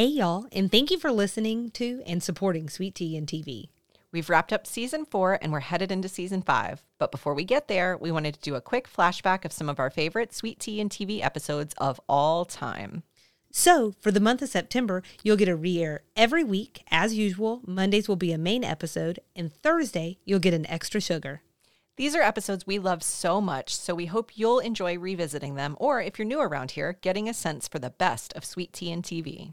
Hey, y'all, and thank you for listening to and supporting Sweet Tea and TV. We've wrapped up season four and we're headed into season five. But before we get there, we wanted to do a quick flashback of some of our favorite Sweet Tea and TV episodes of all time. So, for the month of September, you'll get a re air every week. As usual, Mondays will be a main episode, and Thursday, you'll get an extra sugar. These are episodes we love so much, so we hope you'll enjoy revisiting them, or if you're new around here, getting a sense for the best of Sweet Tea and TV.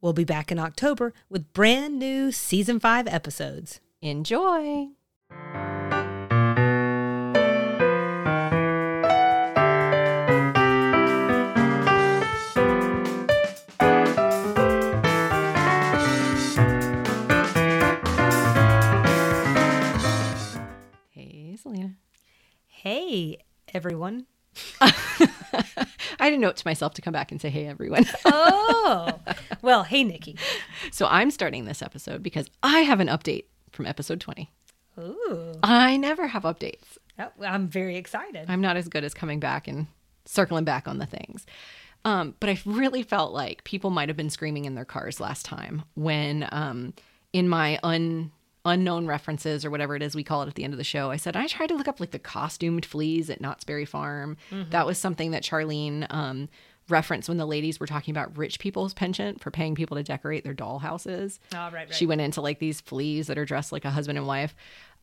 We'll be back in October with brand new season five episodes. Enjoy! Hey, Selena. Hey, everyone. I didn't note to myself to come back and say, hey, everyone. Oh, well, hey, Nikki. so I'm starting this episode because I have an update from episode 20. Ooh, I never have updates. Oh, I'm very excited. I'm not as good as coming back and circling back on the things. Um, but I really felt like people might have been screaming in their cars last time when, um, in my un unknown references or whatever it is we call it at the end of the show, I said I tried to look up like the costumed fleas at Knott's Berry Farm. That was something that Charlene um, referenced when the ladies were talking about rich people's penchant for paying people to decorate their doll houses. Oh, right, right. She went into like these fleas that are dressed like a husband and wife.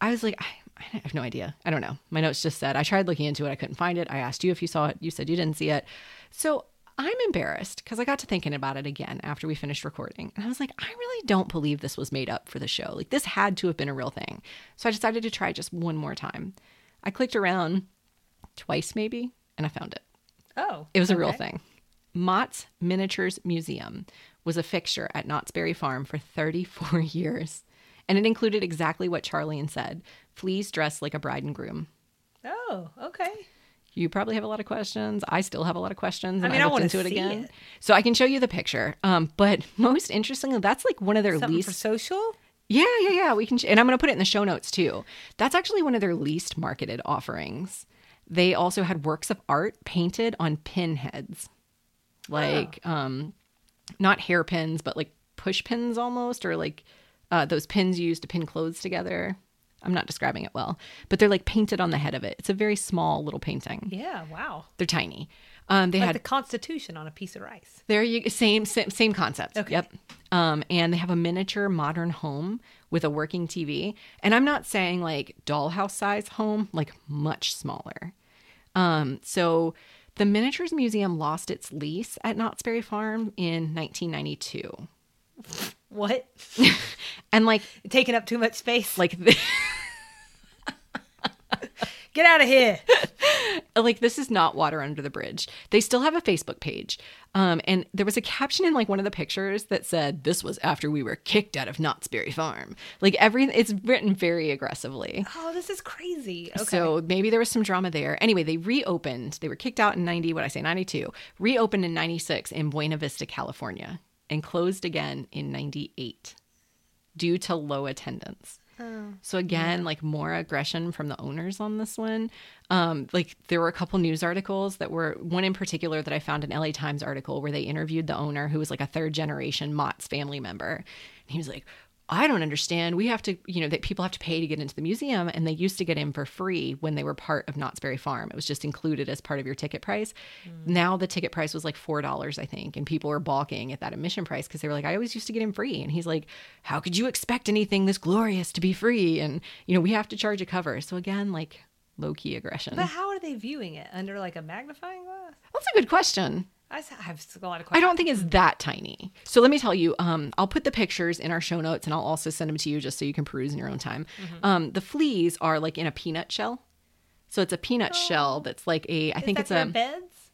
I was like, I, I have no idea. I don't know. My notes just said I tried looking into it. I couldn't find it. I asked you if you saw it. You said you didn't see it. So I'm embarrassed because I got to thinking about it again after we finished recording. And I was like, I really don't believe this was made up for the show. Like, this had to have been a real thing. So I decided to try just one more time. I clicked around twice, maybe, and I found it. oh, It was a real thing. Mott's Miniatures Museum was a fixture at Knott's Berry Farm for 34 years. And it included exactly what Charlene said fleas dressed like a bride and groom. Oh, okay. You probably have a lot of questions. I still have a lot of questions. I mean, I looked wanna into it again. it. So I can show you the picture. Um, but most interestingly, that's like one of their Something least for social? yeah, yeah, yeah. We can, and I'm going to put it in the show notes too. That's actually one of their least marketed offerings. They also had works of art painted on pin heads, like um, not hairpins, but like push pins almost, or like uh, those pins used to pin clothes together. I'm not describing it well, but they're like painted on the head of it. It's a very small little painting. Yeah, wow. They're tiny. Um, they Like had the Constitution on a piece of rice. there you same same, same concept. Okay. Yep. Um, and they have a miniature modern home with a working TV. And I'm not saying like dollhouse size home, like much smaller. Um, so the Miniatures Museum lost its lease at Knott's Berry Farm in 1992. What? And like Taking up too much space. like the, Get out of here. like this is not water under the bridge. They still have a Facebook page. Um, and there was a caption in like one of the pictures that said, This was after we were kicked out of Knott's Berry Farm. Like every it's written very aggressively. Oh, this is crazy. Okay. So maybe there was some drama there. Anyway, they reopened. They were kicked out in 90, what I say, 92. Reopened in 96 in Buena Vista, California, and closed again in 98 due to low attendance. So again, like more aggression from the owners on this one. Um, like there were a couple news articles that were one in particular that I found an LA Times article where they interviewed the owner who was like a third generation Mott's family member. And he was like, I don't understand. We have to, you know, that people have to pay to get into the museum, and they used to get in for free when they were part of Knott's Berry Farm. It was just included as part of your ticket price. Mm. Now the ticket price was like four dollars, I think, and people were balking at that admission price because they were like, "I always used to get in free," and he's like, "How could you expect anything this glorious to be free?" And you know, we have to charge a cover. So again, like low key aggression. But how are they viewing it? Under like a magnifying glass? That's a good question. I have a lot of I don't think it's that tiny. So let me tell you, um, I'll put the pictures in our show notes and I'll also send them to you just so you can peruse in your own time. Um, the fleas are like in a peanut shell. So it's a peanut shell that's like a, I think Is it's a, beds?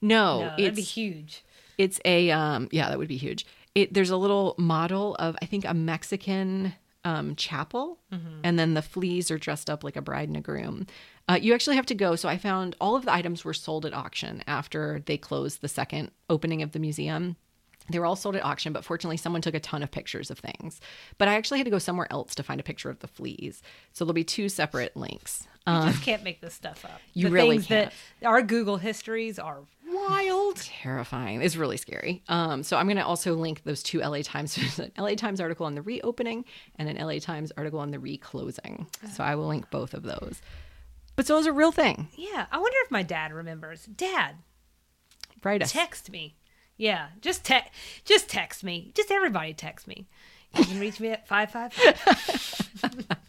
no, No, that'd it's, be huge. it's a, um, yeah, that would be huge. It, there's a little model of, I think, a Mexican um, chapel, and then the fleas are dressed up like a bride and a groom. Uh, you actually have to go. So I found all of the items were sold at auction after they closed the second opening of the museum. They were all sold at auction, but fortunately, someone took a ton of pictures of things. But I actually had to go somewhere else to find a picture of the fleas. So there'll be two separate links. You just can't make this stuff up. you the really things that our Google histories are wild. terrifying. It's really scary. Um, so I'm going to also link those two LA Times, an LA Times article on the reopening and an LA Times article on the reclosing. So I will link both of those. But so it was a real thing. Yeah, I wonder if my dad remembers. Dad, Write us. text me. Yeah, just te- just text me. Just everybody text me. You can reach me at 555.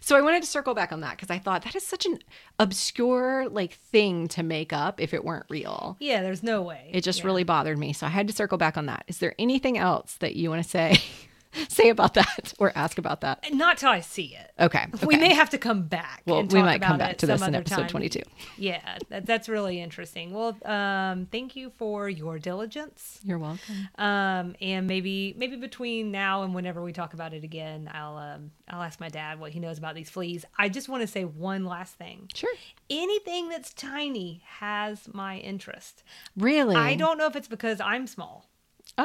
So I wanted to circle back on that because I thought that is such an obscure like thing to make up if it weren't real. Yeah, there's no way. It just Yeah. really bothered me. So I had to circle back on that. Is there anything else that you want to say say about that or ask about that? Not till I see it. Okay. We may have to come back. Well, and we talk might come back to this in episode time. 22. Yeah, that, that's really interesting. Well, um, thank you for your diligence. You're welcome. Um, and maybe maybe between now and whenever we talk about it again, I'll um, I'll ask my dad what he knows about these fleas. I just want to say one last thing. Sure. Anything that's tiny has my interest. Really? I don't know if it's because I'm small.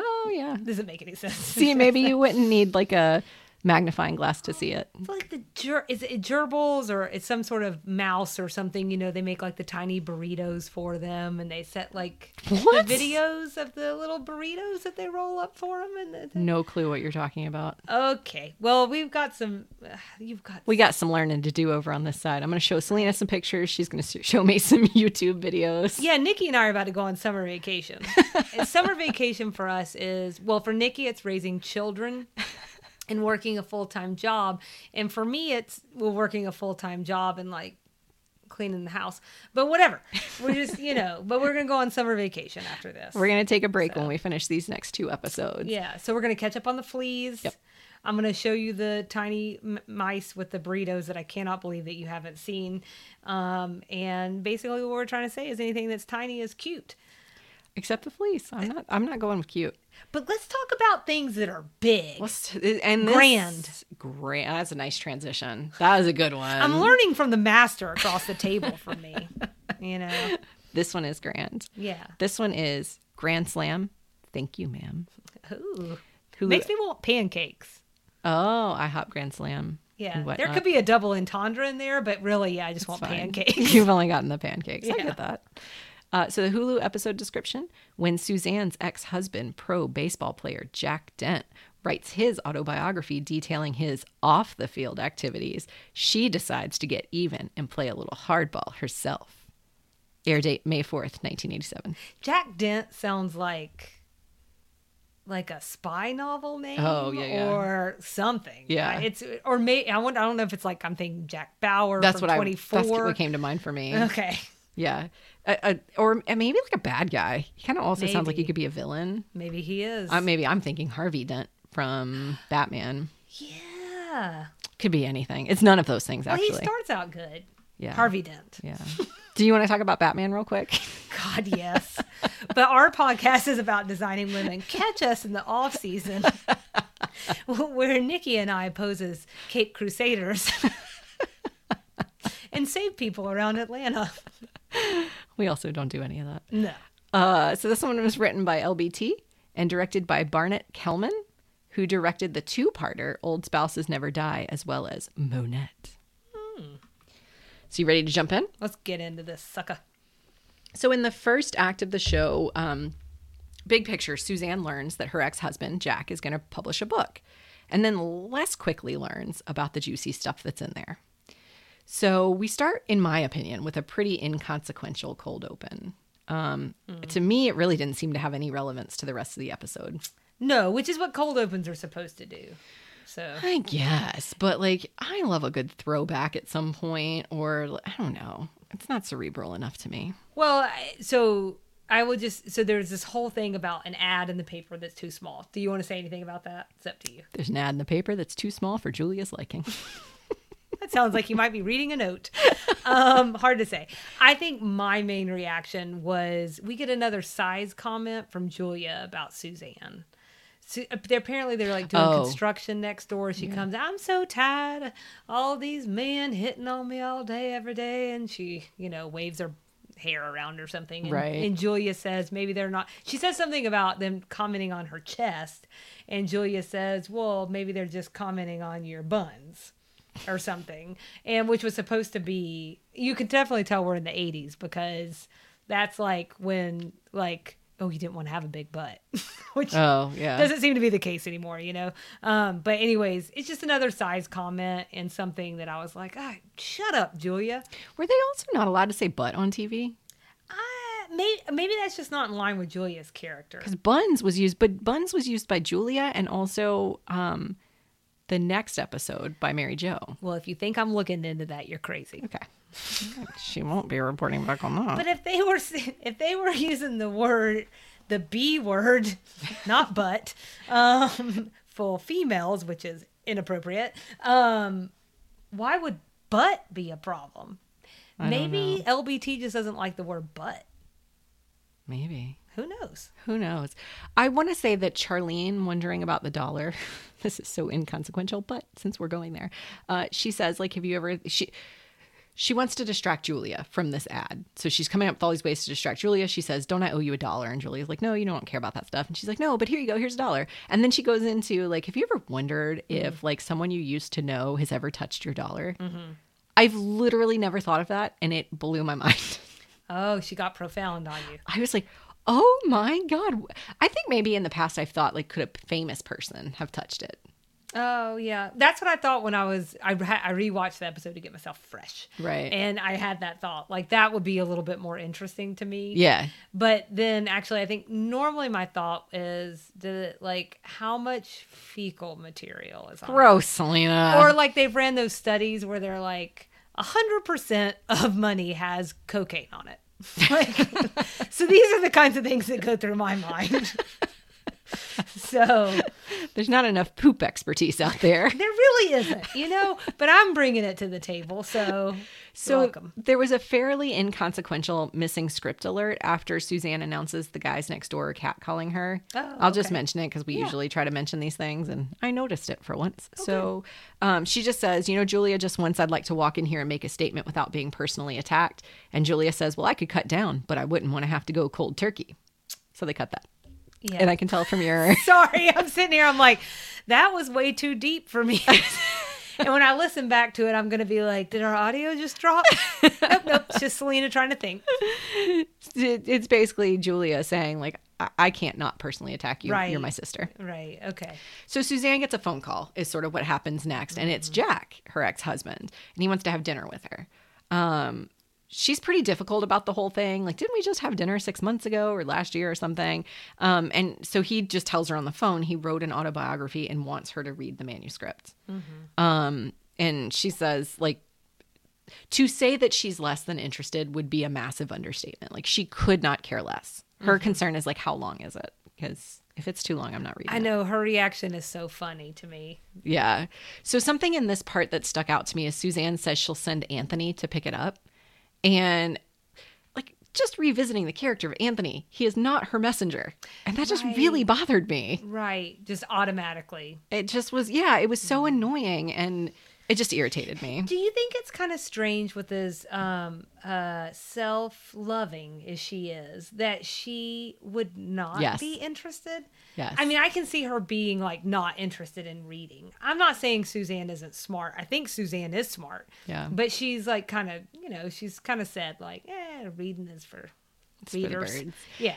Oh, yeah. Doesn't make any sense. See, maybe you wouldn't need like a magnifying glass to see it. It's like the ger- is it gerbils or it's some sort of mouse or something you know they make like the tiny burritos for them and they set like What? the videos of the little burritos that they roll up for them and the, No clue what you're talking about. okay well we've got some uh, you've got We got some learning to do over on this side. I'm going to show Selena some pictures. She's going to show me some YouTube videos. yeah nikki and i are about to go on summer vacation summer vacation for us is well for nikki it's raising children and working a full-time job. And for me it's well working a full-time job and like cleaning the house. But whatever. We're just you know but we're gonna go on summer vacation after this. We're going to take a break when we finish these next two episodes. yeah so we're gonna catch up on the fleas. Yep. i'm gonna show you the tiny m- mice with the burritos that i cannot believe that you haven't seen. Um, and basically what we're trying to say is anything that's tiny is cute Except the fleece. I'm eh. not I'm not going with cute. but let's talk about things that are big Let's and this- Grand. Grand. That's a nice transition. That was a good one. i'm learning from the master across the table from me you know This one is grand. yeah This one is Grand Slam. Thank you, ma'am. Ooh. Who makes me want pancakes Oh, IHOP Grand Slam. Yeah, there could be a double entendre in there, but really, yeah, I just want Fine. pancakes. You've only gotten the pancakes. I Yeah. get that. Uh, so the Hulu episode description: When Suzanne's ex-husband, pro baseball player Jack Dent, writes his autobiography detailing his off-the-field activities, she decides to get even and play a little hardball herself. Air date May fourth, nineteen eighty-seven. Jack Dent sounds like like a spy novel name. Oh, yeah, yeah. or something. Yeah. It's or may I wonder. I don't know if it's like I'm thinking Jack Bauer. That's from what I. That's what came to mind for me. Okay, Yeah, uh, uh, or maybe like a bad guy. He kind of also sounds like he could be a villain. maybe he is. Uh, maybe I'm thinking Harvey Dent from Batman. yeah. Could be anything. It's none of those things, Well, actually. he starts out good. yeah. Harvey Dent. Yeah. Do you want to talk about Batman real quick? God, yes. but our podcast is about designing women. Catch us in the off season, where Nikki and I pose as Cape Crusaders and save people around Atlanta. We also don't do any of that. No. Uh, so this one was written by LBT and directed by Barnett Kellman, who directed the two-parter "Old Spouses Never Die" as well as Monette. So you ready to jump in? Let's get into this sucker. So, in the first act of the show, um, big picture, Suzanne learns that her ex husband, Jack, is going to publish a book, and then less quickly learns about the juicy stuff that's in there. So, we start, in my opinion, with a pretty inconsequential cold open. Um, To me, it really didn't seem to have any relevance to the rest of the episode. No, which is what cold opens are supposed to do. So I guess, but like, I love a good throwback at some point, or I don't know. It's not cerebral enough to me. Well, I- so I will just so there's this whole thing about an ad in the paper that's too small. Do you want to say anything about that? It's up to you. There's an ad in the paper that's too small for Julia's liking. That sounds like you might be reading a note. Um, hard to say. I think my main reaction was we get another size comment from Julia about Suzanne. So, they're, apparently they're like doing Oh. construction next door. She comes, I'm so tired all these men hitting on me all day, every day. And she, you know, waves her hair around or something. And, Right. and Julia says maybe they're not. She says something about them commenting on her chest. And Julia says, well, maybe they're just commenting on your buns or something. And which was supposed to be, you could definitely tell we're in the 80s because That's like when like oh he didn't want to have a big butt, which Oh, yeah. doesn't seem to be the case anymore, you know. Um, but anyways, it's just another size comment and something that I was like, ah, shut up, Julia. Were they also not allowed to say butt on TV? Uh, maybe maybe that's just not in line with Julia's character. Because buns was used, but buns was used by Julia and also um, the next episode by Mary Jo. Well, if you think I'm looking into that, you're crazy. Okay. she won't be reporting back on that. But if they were if they were using the word the B word, not but, um, for females, which is inappropriate, um, why would butt be a problem? Maybe LBT just doesn't like the word butt. Maybe. Who knows? Who knows? I want to say that Charlene, wondering about the dollar, this is so inconsequential, but since we're going there, uh, she says, like, have you ever, she, she wants to distract Julia from this ad. So she's coming up with all these ways to distract Julia. She says, Don't I owe you a dollar? And Julia's like, No, you don't care about that stuff. And she's like, No, but here you go. Here's a dollar. And then she goes into, like, have you ever wondered if, like, someone you used to know has ever touched your dollar? I've literally never thought of that. And it blew my mind. Oh, she got profound on you. I was like, oh my God. I think maybe in the past I've thought, like, could a famous person have touched it? Oh yeah, that's what I thought when I was I I rewatched the episode to get myself fresh. Right. And I had that thought like that would be a little bit more interesting to me. Yeah. But then actually I think normally my thought is did it like how much fecal material is on it? Gross, Selena. Or like they've ran those studies where they're like a hundred percent of money has cocaine on it. like, so these are the kinds of things that go through my mind. so There's not enough poop expertise out there. there really isn't, you know. But I'm bringing it to the table, so So welcome. there was a fairly inconsequential missing script alert after Suzanne announces the guys next door are catcalling her. Oh, I'll just mention it because we usually try to mention these things, and I noticed it for once. So um, she just says, you know, Julia just once I'd like to walk in here and make a statement without being personally attacked. And Julia says, well, I could cut down, but I wouldn't want to have to go cold turkey. So they cut that. Yeah. And I can tell from your Sorry, I'm sitting here. I'm like, that was way too deep for me. and when I listen back to it, I'm gonna be like, did our audio just drop? nope, nope. It's just Selena trying to think. it's basically Julia saying like I, can't not personally attack you. Right. You're my sister. Right. Okay. So Suzanne gets a phone call is sort of what happens next, and it's Jack, her ex-husband, and he wants to have dinner with her. Um, she's pretty difficult about the whole thing. Like, didn't we just have dinner six months ago or last year or something? Um, and so he just tells her on the phone he wrote an autobiography and wants her to read the manuscript. Um, and she says like to say that she's less than interested would be a massive understatement. Like she could not care less. Her concern is like, how long is it? Because if it's too long, I'm not reading. I it. know her reaction is so funny to me. Yeah. So something in this part that stuck out to me is Suzanne says she'll send Anthony to pick it up. And like just revisiting the character of Anthony, he is not her messenger. And that just Right. really bothered me. Right. Just automatically. It just was yeah, it was so mm-hmm. annoying and it just irritated me. Do you think it's kind of strange with as um, uh, self-loving as she is that she would not Yes. be interested? Yes. I mean, I can see her being like not interested in reading. I'm not saying Suzanne isn't smart. I think Suzanne is smart. Yeah. But she's like kind of, you know, she's kind of said like, eh, reading is for for the readers. birds. Yeah.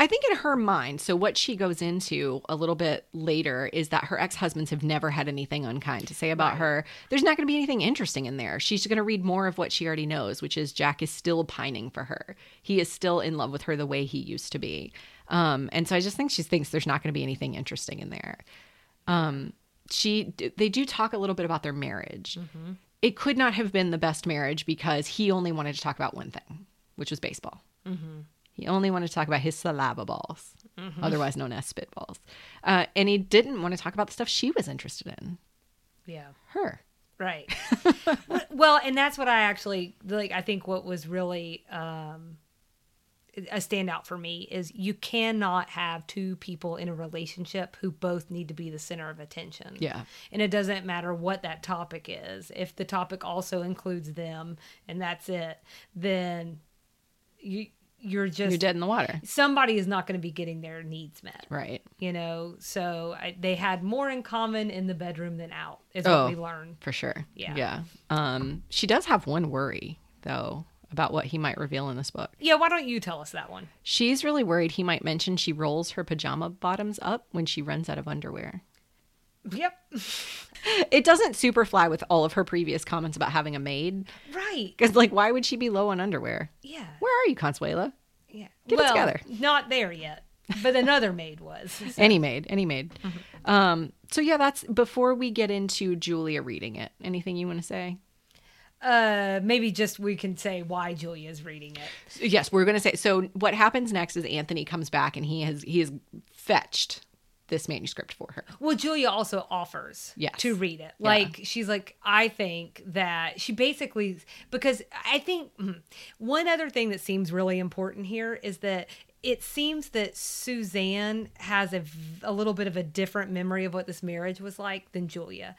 I think in her mind, so what she goes into a little bit later is that her ex husbands have never had anything unkind to say about her. There's not going to be anything interesting in there. She's going to read more of what she already knows, which is Jack is still pining for her. He is still in love with her the way he used to be. Um, and so I just think she thinks there's not going to be anything interesting in there. Um, she, they do talk a little bit about their marriage. It could not have been the best marriage because he only wanted to talk about one thing, which was baseball. He only wanted to talk about his saliva balls, otherwise known as spitballs. Uh, and he didn't want to talk about the stuff she was interested in. Yeah. Her. Right. well, and that's what I actually like. I think what was really um, a standout for me is you cannot have two people in a relationship who both need to be the center of attention. Yeah. And it doesn't matter what that topic is. If the topic also includes them and that's it, then you you're just You're dead in the water. somebody is not going to be getting their needs met Right. you know so I, they had more in common in the bedroom than out is Oh. what we learned For sure. Yeah. Yeah. Um, she does have one worry, though. about what he might reveal in this book. Yeah, why don't you tell us that one? She's really worried he might mention she rolls her pajama bottoms up when she runs out of underwear. Yep. It doesn't super fly with all of her previous comments about having a maid. Right. Because, like, why would she be low on underwear? Yeah. Where are you, Consuela? Yeah. Get it together. Not there yet, but another maid was. So- Any maid, any maid. Mm-hmm. Um, so yeah, that's before we get into Julia reading it. Anything you want to say? Uh, maybe just we can say why Julia's reading it. Yes, we're going to say. So what happens next is Anthony comes back and he has he has fetched this manuscript for her. Well, Julia also offers Yes. to read it. Yeah. Like she's like, I think that she basically because I think mm, one other thing that seems really important here is that it seems that Suzanne has a, a little bit of a different memory of what this marriage was like than Julia.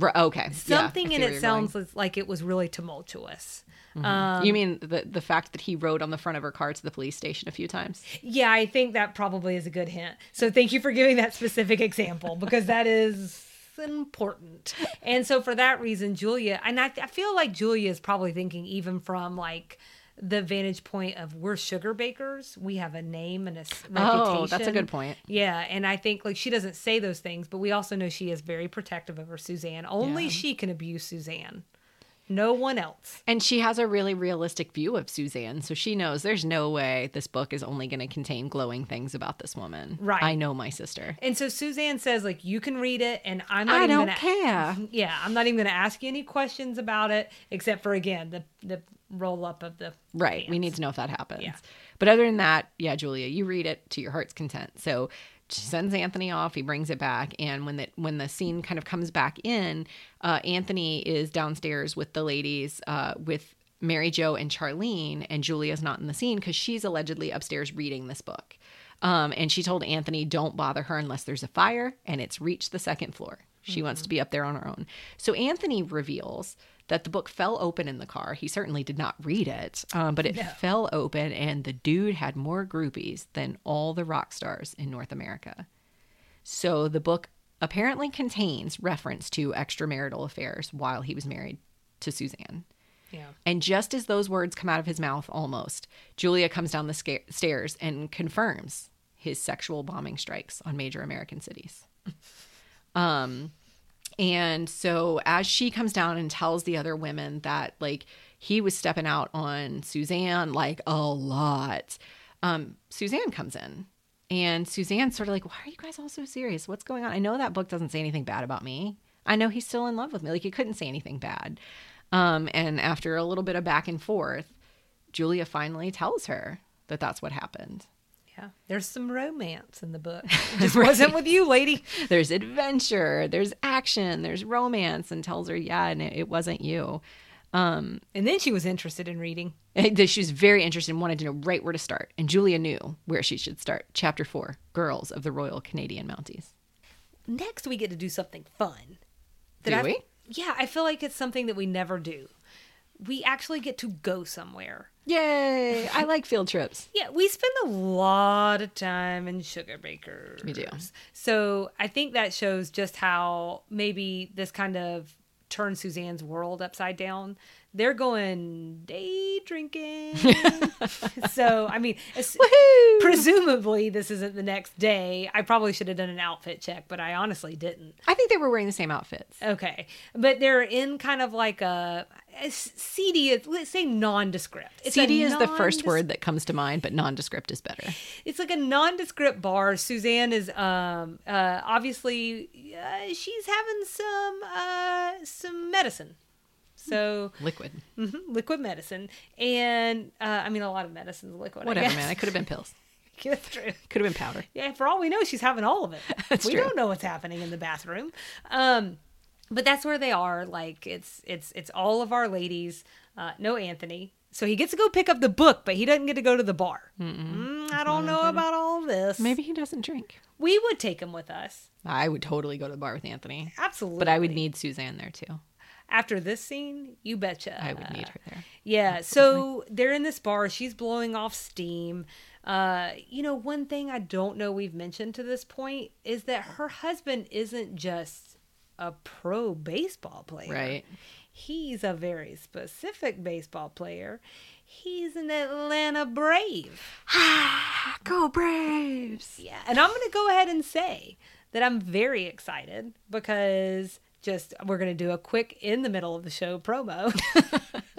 R- okay, Something see in it sounds going. like it was really tumultuous. Mm-hmm. Um, you mean the the fact that he rode on the front of her car to the police station a few times? Yeah, I think that probably is a good hint. So thank you for giving that specific example because that is important. And so for that reason, Julia, and I, I feel like Julia is probably thinking even from like the vantage point of we're Sugarbakers, we have a name and a reputation. Oh, that's a good point. Yeah, and I think like she doesn't say those things, but we also know she is very protective over Suzanne. Only Yeah. she can abuse Suzanne. No one else. And she has a really realistic view of Suzanne, so she knows there's no way this book is only going to contain glowing things about this woman. Right. I know my sister. And so Suzanne says, like, you can read it, and I'm not I even don't gonna, care. Yeah, I'm not even going to ask you any questions about it, except for again the the roll up of the Right. We need to know if that happens. Yeah. But other than that, yeah, Julia, you read it to your heart's content. So she sends Anthony off. He brings it back, and when the when the scene kind of comes back in, uh, Anthony is downstairs with the ladies, uh, with Mary Jo and Charlene, and Julia's not in the scene because she's allegedly upstairs reading this book. Um, and she told Anthony, "Don't bother her unless there's a fire and it's reached the second floor. She wants to be up there on her own." So Anthony reveals that the book fell open in the car. He certainly did not read it, um, but it fell open, and the dude had more groupies than all the rock stars in North America. So the book apparently contains reference to extramarital affairs while he was married to Suzanne. Yeah. And just as those words come out of his mouth, almost, Julia comes down the sca- stairs and confirms his sexual bombing strikes on major American cities. um, and so as she comes down and tells the other women that like he was stepping out on Suzanne like a lot, um, Suzanne comes in. And Suzanne's sort of like, why are you guys all so serious? What's going on? I know that book doesn't say anything bad about me. I know he's still in love with me. Like, he couldn't say anything bad. Um, and after a little bit of back and forth, Julia finally tells her that that's what happened. Yeah. There's some romance in the book. It just wasn't with you, lady. There's adventure, there's action, there's romance, and tells her, yeah, and it, it wasn't you. Um, And then she was interested in reading. And that She was very interested and wanted to know right where to start. And Julia knew where she should start. Chapter four Girls of the Royal Canadian Mounties. Next, we get to do something fun. Do I- we? Yeah, I feel like it's something that we never do. We actually get to go somewhere. Yay! I like field trips. Yeah, we spend a lot of time in Sugarbakers. We do. So I think that shows just how maybe this kind of turned Suzanne's world upside down. They're going day drinking. so I mean, presumably this isn't the next day. I probably should have done an outfit check, but I honestly didn't. I think they were wearing the same outfits. Okay, but they're in kind of like a, a seedy. Let's say nondescript. It's CD is the first word that comes to mind, but nondescript is better. it's like a nondescript bar. Suzanne is um uh obviously uh, she's having some uh some medicine. So Liquid. mhm, liquid medicine, and uh, I mean a lot of medicine's liquid. I Whatever, guess. man. It could have been pills. That's true. Could have been powder. Yeah, for all we know, she's having all of it. That's we true. don't know what's happening in the bathroom. Um, but that's where they are. Like it's it's it's all of our ladies. Uh, no Anthony. So he gets to go pick up the book, but he doesn't get to go to the bar. Mm, I don't know about all this. Maybe he doesn't drink. we would take him with us. I would totally go to the bar with Anthony. Absolutely. But I would need Suzanne there too. After this scene. You betcha. I would need her there. Yeah, so they're in this bar. She's blowing off steam. Uh, you know, one thing I don't know we've mentioned to this point is that her husband isn't just a pro baseball player. Right. He's a very specific baseball player. He's an Atlanta Brave. Go Braves! Yeah, and I'm going to go ahead and say that I'm very excited because just we're going to do a quick in the middle of the show promo.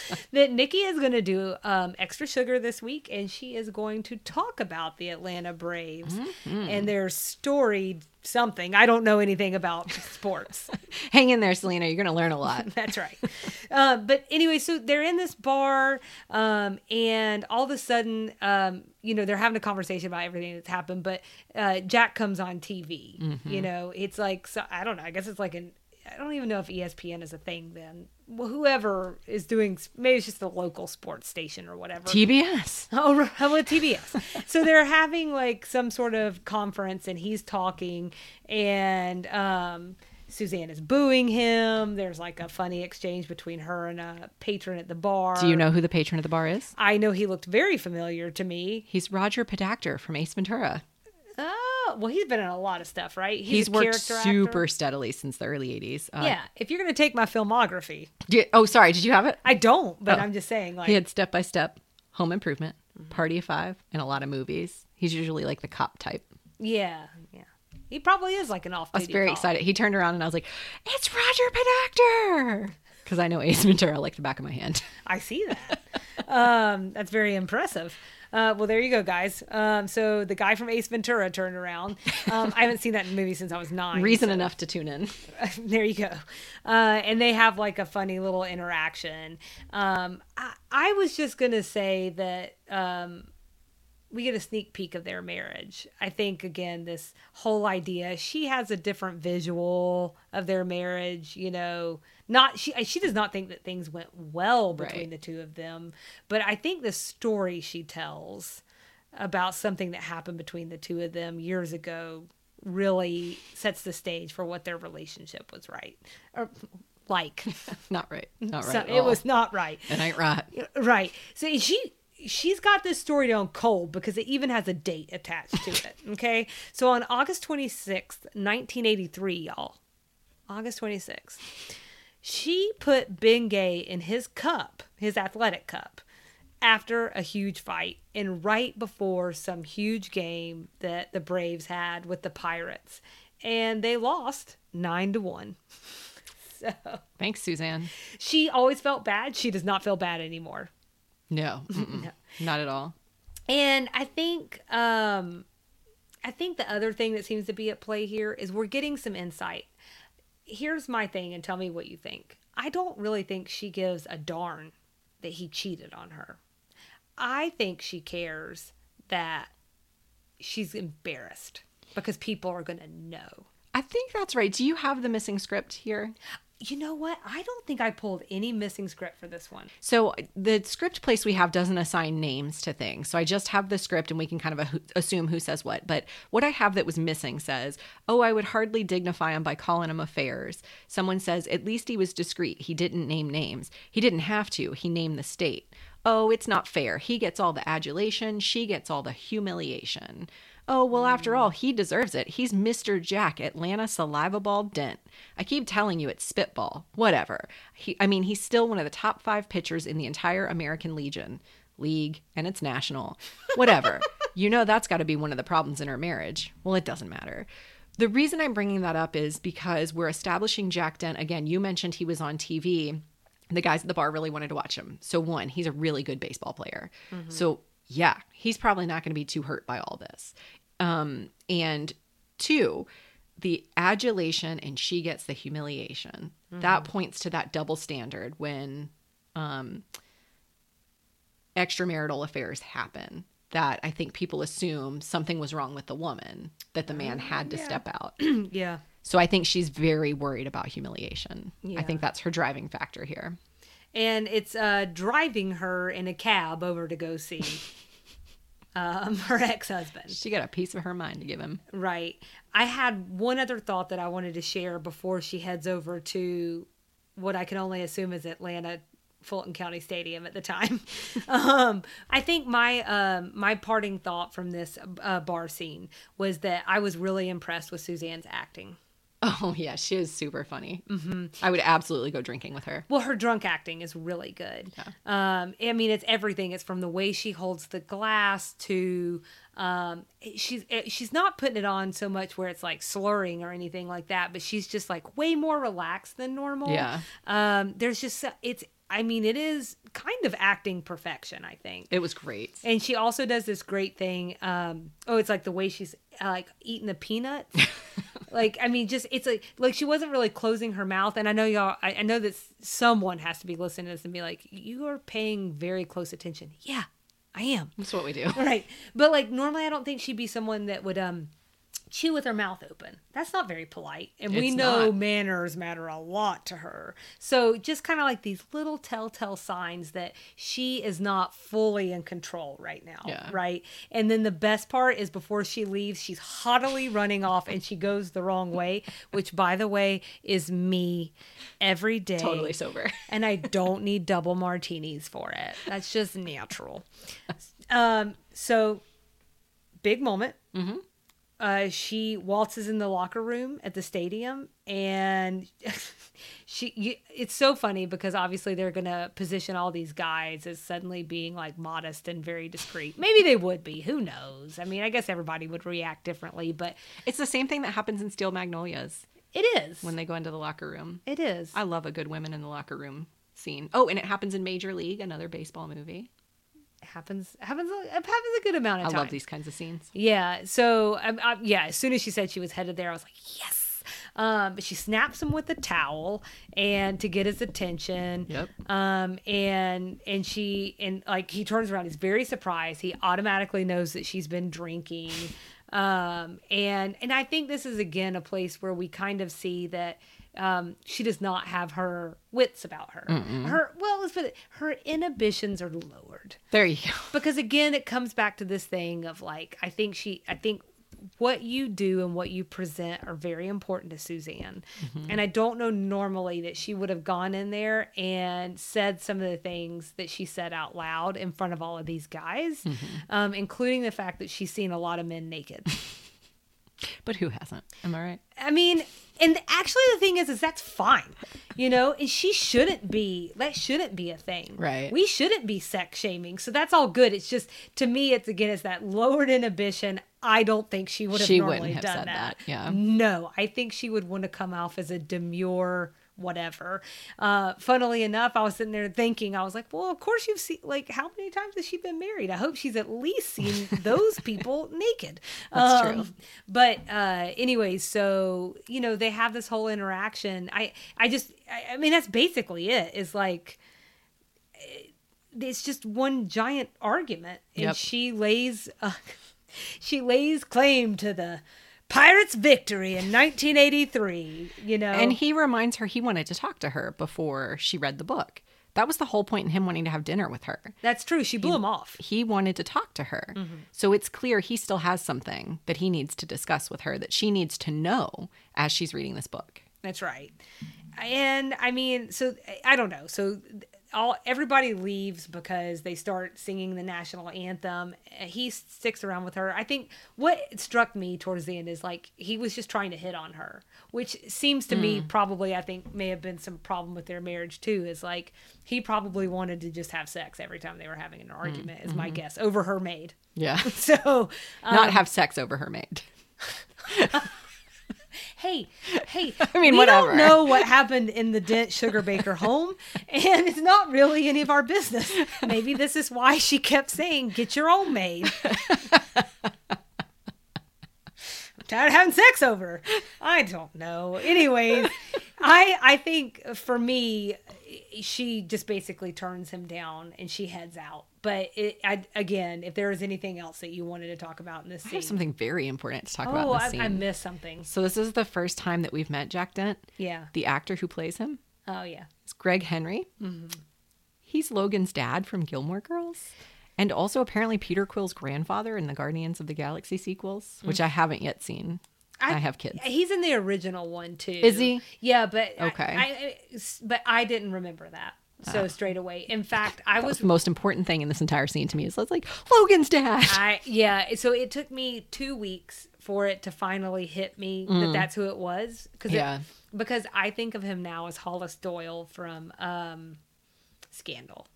that Nikki is going to do um, extra sugar this week, and she is going to talk about the Atlanta Braves and their storied something. I don't know anything about sports. Hang in there, Selena. You're going to learn a lot. That's right. Uh, but anyway, so they're in this bar, um, and all of a sudden, um, you know, they're having a conversation about everything that's happened. But uh, Jack comes on TV. You know, it's like so, I don't know. I guess it's like an. I don't even know if ESPN is a thing then. Well, whoever is doing, maybe it's just the local sports station or whatever. TBS. Oh, how about TBS? so they're having like some sort of conference, and he's talking, and um, Suzanne is booing him. There's like a funny exchange between her and a patron at the bar. Do you know who the patron of the bar is? I know he looked very familiar to me. He's Roger Podacter from Ace Ventura. Oh, well, he's been in a lot of stuff, right? He's, a worked character actor. super steadily since the early 80s. Uh, Yeah, if you're gonna take my filmography, di- oh, sorry. Did you have it? I don't, but Oh. I'm just saying, like, He had Step by Step, Home Improvement, Mm-hmm. Party of Five, and a lot of movies. He's usually like the cop type. yeah, yeah, he probably is like an off. I was very excited. He turned around and I was like, "It's Roger Podacter," because I know Ace Ventura like the back of my hand. I see that. um, that's very impressive. Uh, well, there you go, guys. Um, so the guy from Ace Ventura turned around. Um, I haven't seen that movie since I was nine. Reason so- enough to tune in. there you go. Uh, and they have like a funny little interaction. Um, I, I was just gonna say that um, we get a sneak peek of their marriage. I think again, this whole idea. She has a different visual of their marriage. You know, not she. She does not think that things went well between Right. the two of them. But I think the story she tells about something that happened between the two of them years ago really sets the stage for what their relationship was right or like Not right. Not right. so it all. was not right It ain't right. right so she she's got this story down cold because it even has a date attached to it okay? So on august 26th 1983 y'all august 26th she put bengay in his cup his athletic cup after a huge fight and right before some huge game that the braves had with the pirates and they lost nine to one. So Thanks, Suzanne. she always felt bad. She does not feel bad anymore No, mm-mm. not at all. And I think um I think the other thing that seems to be at play here is we're getting some insight. Here's my thing and tell me what you think. I don't really think she gives a darn that he cheated on her. I think she cares that she's embarrassed because people are going to know. I think that's right. Do you have the missing script here? You know what? I don't think I pulled any missing script for this one. So the script place we have doesn't assign names to things. So I just have the script and we can kind of assume who says what. But what I have that was missing says, "Oh, I would hardly dignify him by calling him affairs." Someone says, "At least he was discreet. He didn't name names. He didn't have to. He named the state." Oh, it's not fair. He gets all the adulation, she gets all the humiliation. Oh, well, after all, he deserves it. He's Mr. Jack, Atlanta Saliva Ball Dent. I keep telling you it's spitball. Whatever. He, I mean, he's still one of the top five pitchers in the entire American Legion, league, and it's national. Whatever. you know that's got to be one of the problems in our marriage. Well, it doesn't matter. The reason I'm bringing that up is because we're establishing Jack Dent. Again, you mentioned he was on TV. The guys at the bar really wanted to watch him. So, one, he's a really good baseball player. Mm-hmm. So, yeah, he's probably not going to be too hurt by all this. Um, and two, the adulation and she gets the humiliation. That points to that double standard when um, extramarital affairs happen. That I think people assume something was wrong with the woman, that the man had to step out. yeah. So I think she's very worried about humiliation. I think that's her driving factor here. and it's uh, driving her in a cab over to go see um, her ex-husband. She got a piece of her mind to give him. Right. I had one other thought that I wanted to share before she heads over to what I can only assume is Atlanta Fulton County Stadium at the time. um, I think my um, my parting thought from this uh, bar scene was that I was really impressed with Suzanne's acting. Oh yeah, she is super funny. Mm-hmm. I would absolutely go drinking with her. Well, her drunk acting is really good. Um, I mean, it's everything. It's from the way she holds the glass to um, she's she's not putting it on so much where it's like slurring or anything like that, but she's just like way more relaxed than normal. Yeah. Um, there's just it's. I mean, it is kind of acting perfection. I think. It was great. And she also does this great thing. Um, oh, it's like the way she's uh, like eating the peanuts. like, I mean, just it's like like she wasn't really closing her mouth. And I know y'all. I, I know that someone has to be listening to this and be like, "You are paying very close attention." Yeah, I am. That's what we do. Right. But like normally, I don't think she'd be someone that would um chew with her mouth open. That's not very polite. And we It's know not. manners matter a lot to her. So just kind of like these little telltale signs that she is not fully in control right now. Yeah. Right. And then the best part is before she leaves, she's haughtily running off and she goes the wrong way, which by the way is me every day. Totally sober. and I don't need double martinis for it. That's just natural. Um, so big moment. Mm-hmm. Uh, she waltzes in the locker room at the stadium, and she. You, it's so funny because obviously they're gonna position all these guys as suddenly being like modest and very discreet. Maybe they would be. Who knows? I mean, I guess everybody would react differently, but It's the same thing that happens in Steel Magnolias it is. when they go into the locker room. it is. I love a good women in the locker room scene. Oh, and it happens in Major League, another baseball movie. Happens happens happens a good amount of I time. I love these kinds of scenes. Yeah. So, um, uh, yeah, as soon as she said she was headed there, I was like, yes. Um, but she snaps him with a towel and to get his attention. Yep. Um, and and she and like he turns around, he's very surprised. He automatically knows that she's been drinking. Um, and and I think this is again a place where we kind of see that um, she does not have her wits about her. Her well, let's put it, her inhibitions are lowered There you go. because again it comes back to this thing of like i think she i think what you do and what you present are very important to suzanne and i don't know normally that she would have gone in there and said some of the things that she said out loud in front of all of these guys um, including the fact that she's seen a lot of men naked But who hasn't? Am I right? I mean, and actually the thing is, is that's fine, you know, and she shouldn't be, that shouldn't be a thing. Right. We shouldn't be sex shaming. So that's all good. It's just, to me, it's again, it's that lowered inhibition. I don't think she would have She normally wouldn't have done said that. that, yeah. No, I think she would want to come off as a demure whatever. Uh, funnily enough, I was sitting there thinking, I was like, well, of course you've seen, like, how many times has she been married? I hope she's at least seen those people naked. That's Um, true. But uh, anyways, so you know they have this whole interaction. I I just I, I mean that's basically it. Is like eh, it's just one giant argument, and Yep. she lays uh, she lays claim to the Pirates' victory in 1983. You know, And he reminds her he wanted to talk to her before she read the book. That was the whole point in him wanting to have dinner with her. that's true. She blew him off. He wanted to talk to her. Mm-hmm. So it's clear he still has something that he needs to discuss with her that she needs to know as she's reading this book. That's right. And I mean, so I don't know. So all everybody leaves because they start singing the national anthem. He sticks around with her. I think what struck me towards the end is like he was just trying to hit on her, which seems to me mm. probably I think may have been some problem with their marriage too. Is like he probably wanted to just have sex every time they were having an mm. argument. Is my mm-hmm. guess over her maid. Yeah. So Not um, have sex over her maid. hey, hey, I mean, we whatever. don't know what happened in the Dent Sugarbaker home, and it's not really any of our business. Maybe this is why she kept saying, "Get your own maid." I'm tired of having sex over. I don't know. Anyways, I I think for me, she just basically turns him down and she heads out. But it, I, again, if there is anything else that you wanted to talk about in this I scene, have something very important to talk about oh, I. I missed something. so this is the first time that we've met Jack Dent. Yeah. The actor who plays him Oh yeah. is Greg Henry. Mm-hmm. He's Logan's dad from Gilmore Girls. And also apparently Peter Quill's grandfather in the Guardians of the Galaxy sequels, which I haven't yet seen. I, have kids. He's in the original one too. Is he? Yeah, but Okay. I, I- but I didn't remember that. So straight away. In fact, I was was the most important thing in this entire scene to me. Is like, Logan's dad. I yeah. So it took me two weeks for it to finally hit me that that's who it was. Because Mm. Yeah. because I think of him now as Hollis Doyle from um, Scandal.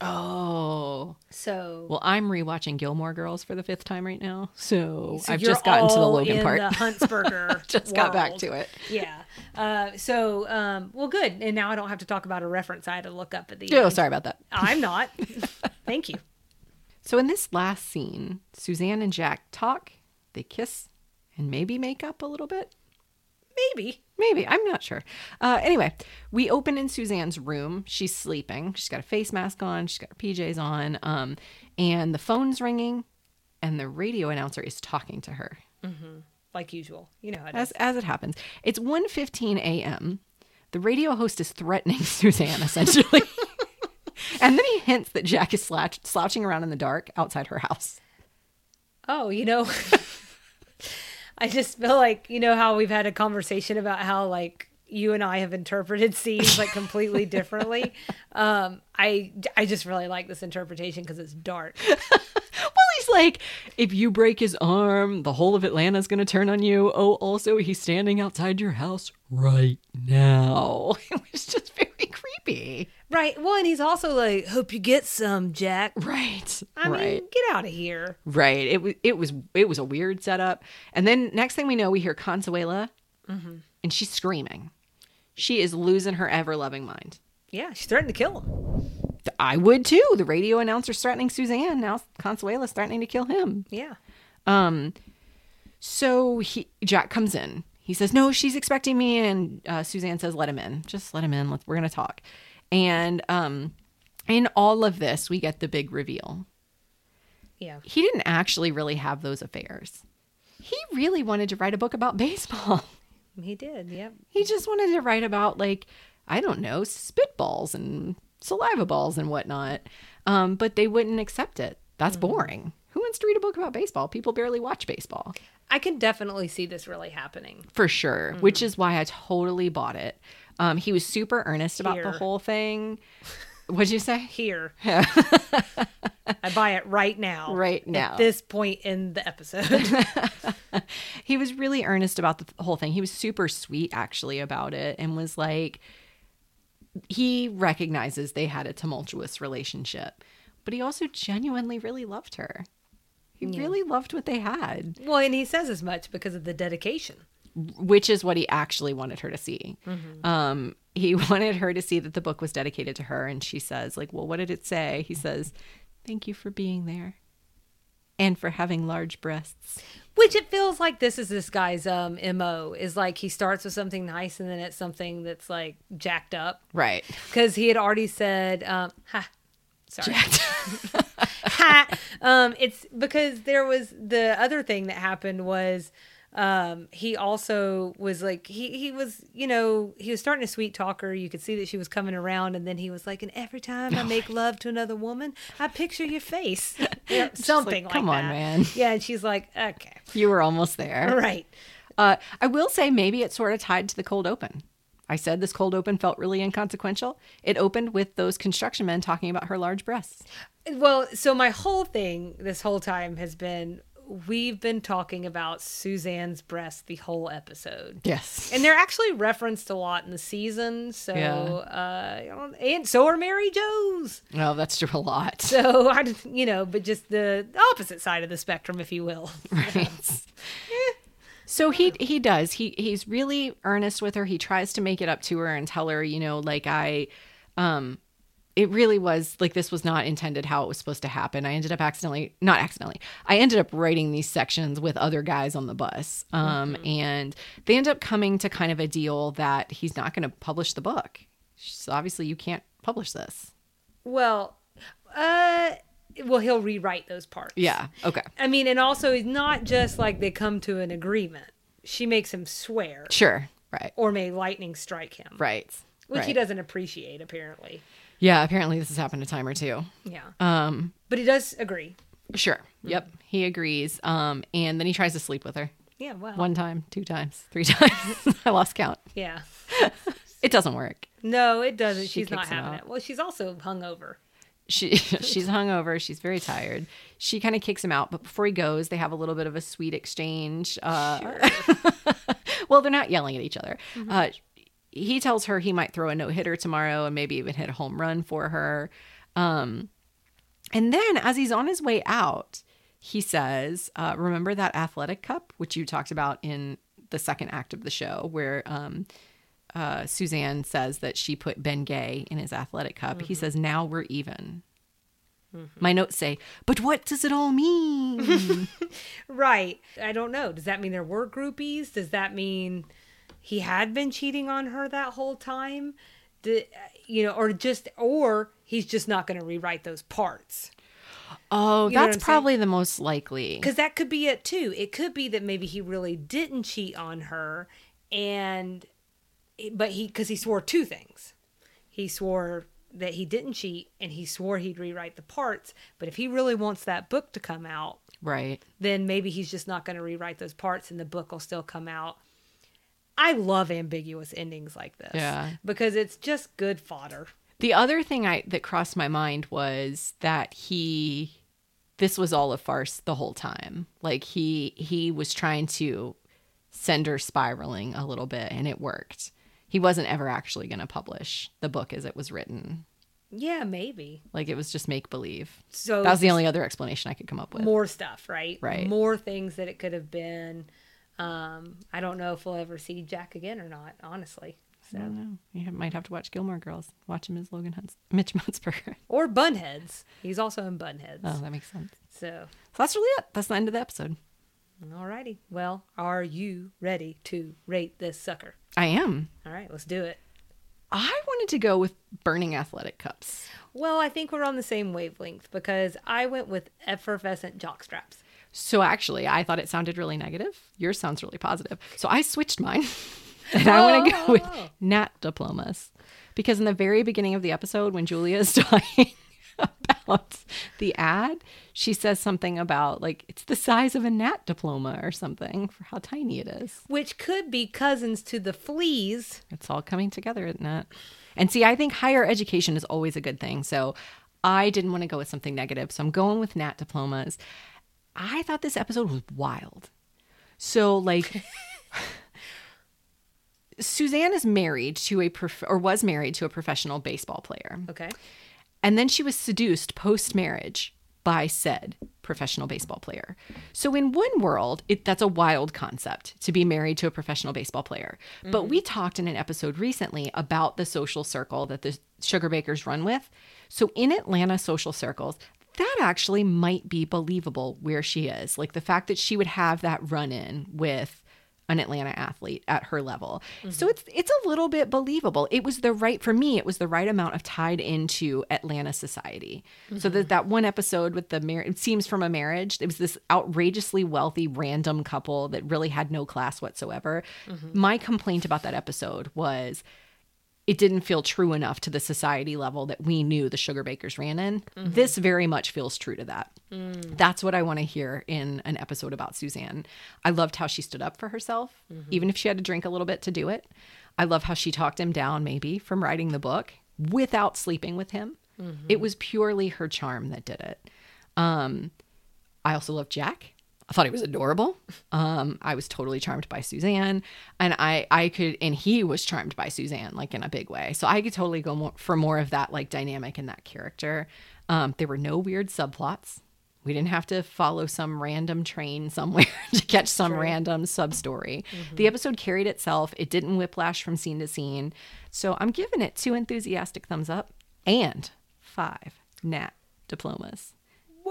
Oh. So, Well, I'm rewatching Gilmore Girls for the fifth time right now. So, so I've just gotten to the Logan part. The Huntzberger. just got back to it. Yeah. Uh, so, um, well, good. And now I don't have to talk about a reference I had to look up at the Oh, end. sorry about that. I'm not. Thank you. So in this last scene, Suzanne and Jack talk, they kiss, and maybe make up a little bit. Maybe. Maybe, I'm not sure. Uh, anyway, we open in Suzanne's room. She's sleeping. She's got a face mask on. She's got her PJs on. Um, and the phone's ringing, and the radio announcer is talking to her. Like usual. You know how it As is. as it happens, it's 1:15 a.m. The radio host is threatening Suzanne essentially, and then he hints that Jack is slouch- slouching around in the dark outside her house. Oh, you know, I just feel like, you know, how we've had a conversation about how, like, you and I have interpreted scenes like completely differently. Um, I, I just really like this interpretation because it's dark. Well, he's like, if you break his arm, the whole of Atlanta's going to turn on you. Oh, also, he's standing outside your house right now. It was just very creepy. Right. Well, and he's also like, hope you get some, Jack. Right. I right. mean, get out of here. right. It was it was it was a weird setup. And then next thing we know, we hear Consuela, and she's screaming. She is losing her ever loving mind. Yeah, she's threatened to kill him. I would too. The radio announcer's threatening Suzanne. Now Consuela's threatening to kill him. Yeah. Um. So he Jack comes in. He says, "No, she's expecting me," and uh, Suzanne says, "Let him in. Just let him in. Let's, we're gonna talk." And um, in all of this, we get the big reveal. Yeah. He didn't actually really have those affairs. He really wanted to write a book about baseball. He did. Yep. He just wanted to write about like I don't know spitballs and saliva balls and whatnot. Um, but they wouldn't accept it. That's boring. Who wants to read a book about baseball? People barely watch baseball. I can definitely see this really happening. for sure which is why i totally bought it um he was super earnest about the whole thing what'd you say Here. I buy it right now. Right now. At this point in the episode. he was really earnest about the whole thing he was super sweet actually about it and was like he recognizes they had a tumultuous relationship but he also genuinely really loved her he really loved what they had well, and he says as much because of the dedication. Which is what he actually wanted her to see. Um, he wanted her to see that the book was dedicated to her, and she says, "Like, well, what did it say?" He says, "Thank you for being there, and for having large breasts." Which it feels like this is this guy's um MO is like he starts with something nice and then it's something that's like jacked up. Right. Because he had already said, um, ha, sorry. ha. Um, it's because there was the other thing that happened was um he also was like he he was you know he was starting to sweet talk her you could see that she was coming around and then he was like and every time i make love to another woman i picture your face Yeah, something like, "Come that on, man." yeah and she's like okay You were almost there. right Uh, I will say maybe it's sort of tied to the cold open. I said this cold open felt really inconsequential. It opened with those construction men talking about her large breasts. Well, so my whole thing this whole time has been we've been talking about Suzanne's breast the whole episode. Yes. And they're actually referenced a lot in the season. So, Yeah. uh, and so are Mary Jo's. Well, that's true a lot. So, I, you know, but just the opposite side of the spectrum, if you will. Right. So he he does. He he's really earnest with her. He tries to make it up to her and tell her, you know, like I um it really was like this was not intended how it was supposed to happen. I ended up accidentally not accidentally. I ended up writing these sections with other guys on the bus. Um and they end up coming to kind of a deal that he's not going to publish the book. So obviously you can't publish this. Well, uh, well, he'll rewrite those parts. Yeah. Okay. I mean, and also, it's not just like they come to an agreement. She makes him swear, Sure. Right. or may lightning strike him. Right. which he doesn't appreciate apparently. Yeah, apparently this has happened a time or two. Yeah, Um but he does agree. Sure. Yep. He agrees. Um, and then he tries to sleep with her Yeah, well, one time, two times, three times. I lost count. yeah, It doesn't work. No, it doesn't. She she's not kicks him having out. it. Well, she's also hungover. She she's hungover. She's very tired. She kind of kicks him out, but before he goes, they have a little bit of a sweet exchange. Uh, well, they're not yelling at each other. Uh, he tells her he might throw a no hitter tomorrow and maybe even hit a home run for her. Um, and then as he's on his way out, he says, uh, "Remember that athletic cup which you talked about in the second act of the show, where um, uh, Suzanne says that she put Bengay in his athletic cup. He says, Now we're even. My notes say, But what does it all mean? Right. I don't know. Does that mean there were groupies? Does that mean he had been cheating on her that whole time? Did, you know, or just, or he's just not going to rewrite those parts. oh, You know that's I'm saying? probably the most likely. Because that could be it too. It could be that maybe he really didn't cheat on her, and but he because he swore two things. He swore that he didn't cheat, and he swore he'd rewrite the parts. But if he really wants that book to come out, Right. then maybe he's just not going to rewrite those parts, and the book will still come out. I love ambiguous endings like this. Yeah. because it's just good fodder. The other thing I that crossed my mind was that he this was all a farce the whole time. Like he he was trying to send her spiraling a little bit and it worked. He wasn't ever actually going to publish the book as it was written. Yeah, maybe. Like it was just make believe. So That was the only other explanation I could come up with. more stuff, right? Right. More things that it could have been. Um, I don't know if we'll ever see Jack again or not, honestly. I So don't know. You might have to watch Gilmore Girls. Watch him as Logan Hunts, Mitch Huntzberger. or Bunheads. He's also in Bunheads. Oh, that makes sense. So So that's really it. That's the end of the episode. alrighty. Well, are you ready to rate this sucker? I am. All right, let's do it. I wanted to go with burning athletic cups. Well, I think we're on the same wavelength because I went with effervescent jockstraps. So actually, I thought it sounded really negative. Yours sounds really positive. So I switched mine. and I want to go with Oh. gnat diplomas. Because in the very beginning of the episode, when Julia is talking about the ad, she says something about like it's the size of a gnat diploma or something for how tiny it is. Which could be cousins to the fleas. It's all coming together, isn't it? And see, I think higher education is always a good thing. So I didn't want to go with something negative. So I'm going with gnat diplomas. I thought this episode was wild. So, like, Suzanne is married to a, prof- or was married to a professional baseball player. Okay. And then she was seduced post marriage by said professional baseball player. So in one world, it, that's a wild concept to be married to a professional baseball player. But mm-hmm. we talked in an episode recently about the social circle that the Sugarbakers run with. So in Atlanta social circles, that actually might be believable where she is. Like the fact that she would have that run in with an Atlanta athlete at her level. So mm-hmm. it's it's a little bit believable. It was the right for me, it was the right amount of tied into Atlanta society. So mm-hmm. that that one episode with the marriage it seems from a marriage, it was this outrageously wealthy random couple that really had no class whatsoever. Mm-hmm. My complaint about that episode was it didn't feel true enough to the society level that we knew the Sugarbakers ran in. Mm-hmm. This very much feels true to that. Mm. That's what I want to hear in an episode about Suzanne. I loved how she stood up for herself, mm-hmm. even if she had to drink a little bit to do it. I love how she talked him down, maybe, from writing the book without sleeping with him. Mm-hmm. It was purely her charm that did it. Um, I also love Jack. I thought he was adorable. Um, I was totally charmed by Suzanne, and I I could and he was charmed by Suzanne like in a big way. So I could totally go more, for more of that like dynamic and that character. Um, there were no weird subplots. We didn't have to follow some random train somewhere to catch some random sub story. The episode carried itself. It didn't whiplash from scene to scene. So I'm giving it two enthusiastic thumbs up and five gnat diplomas.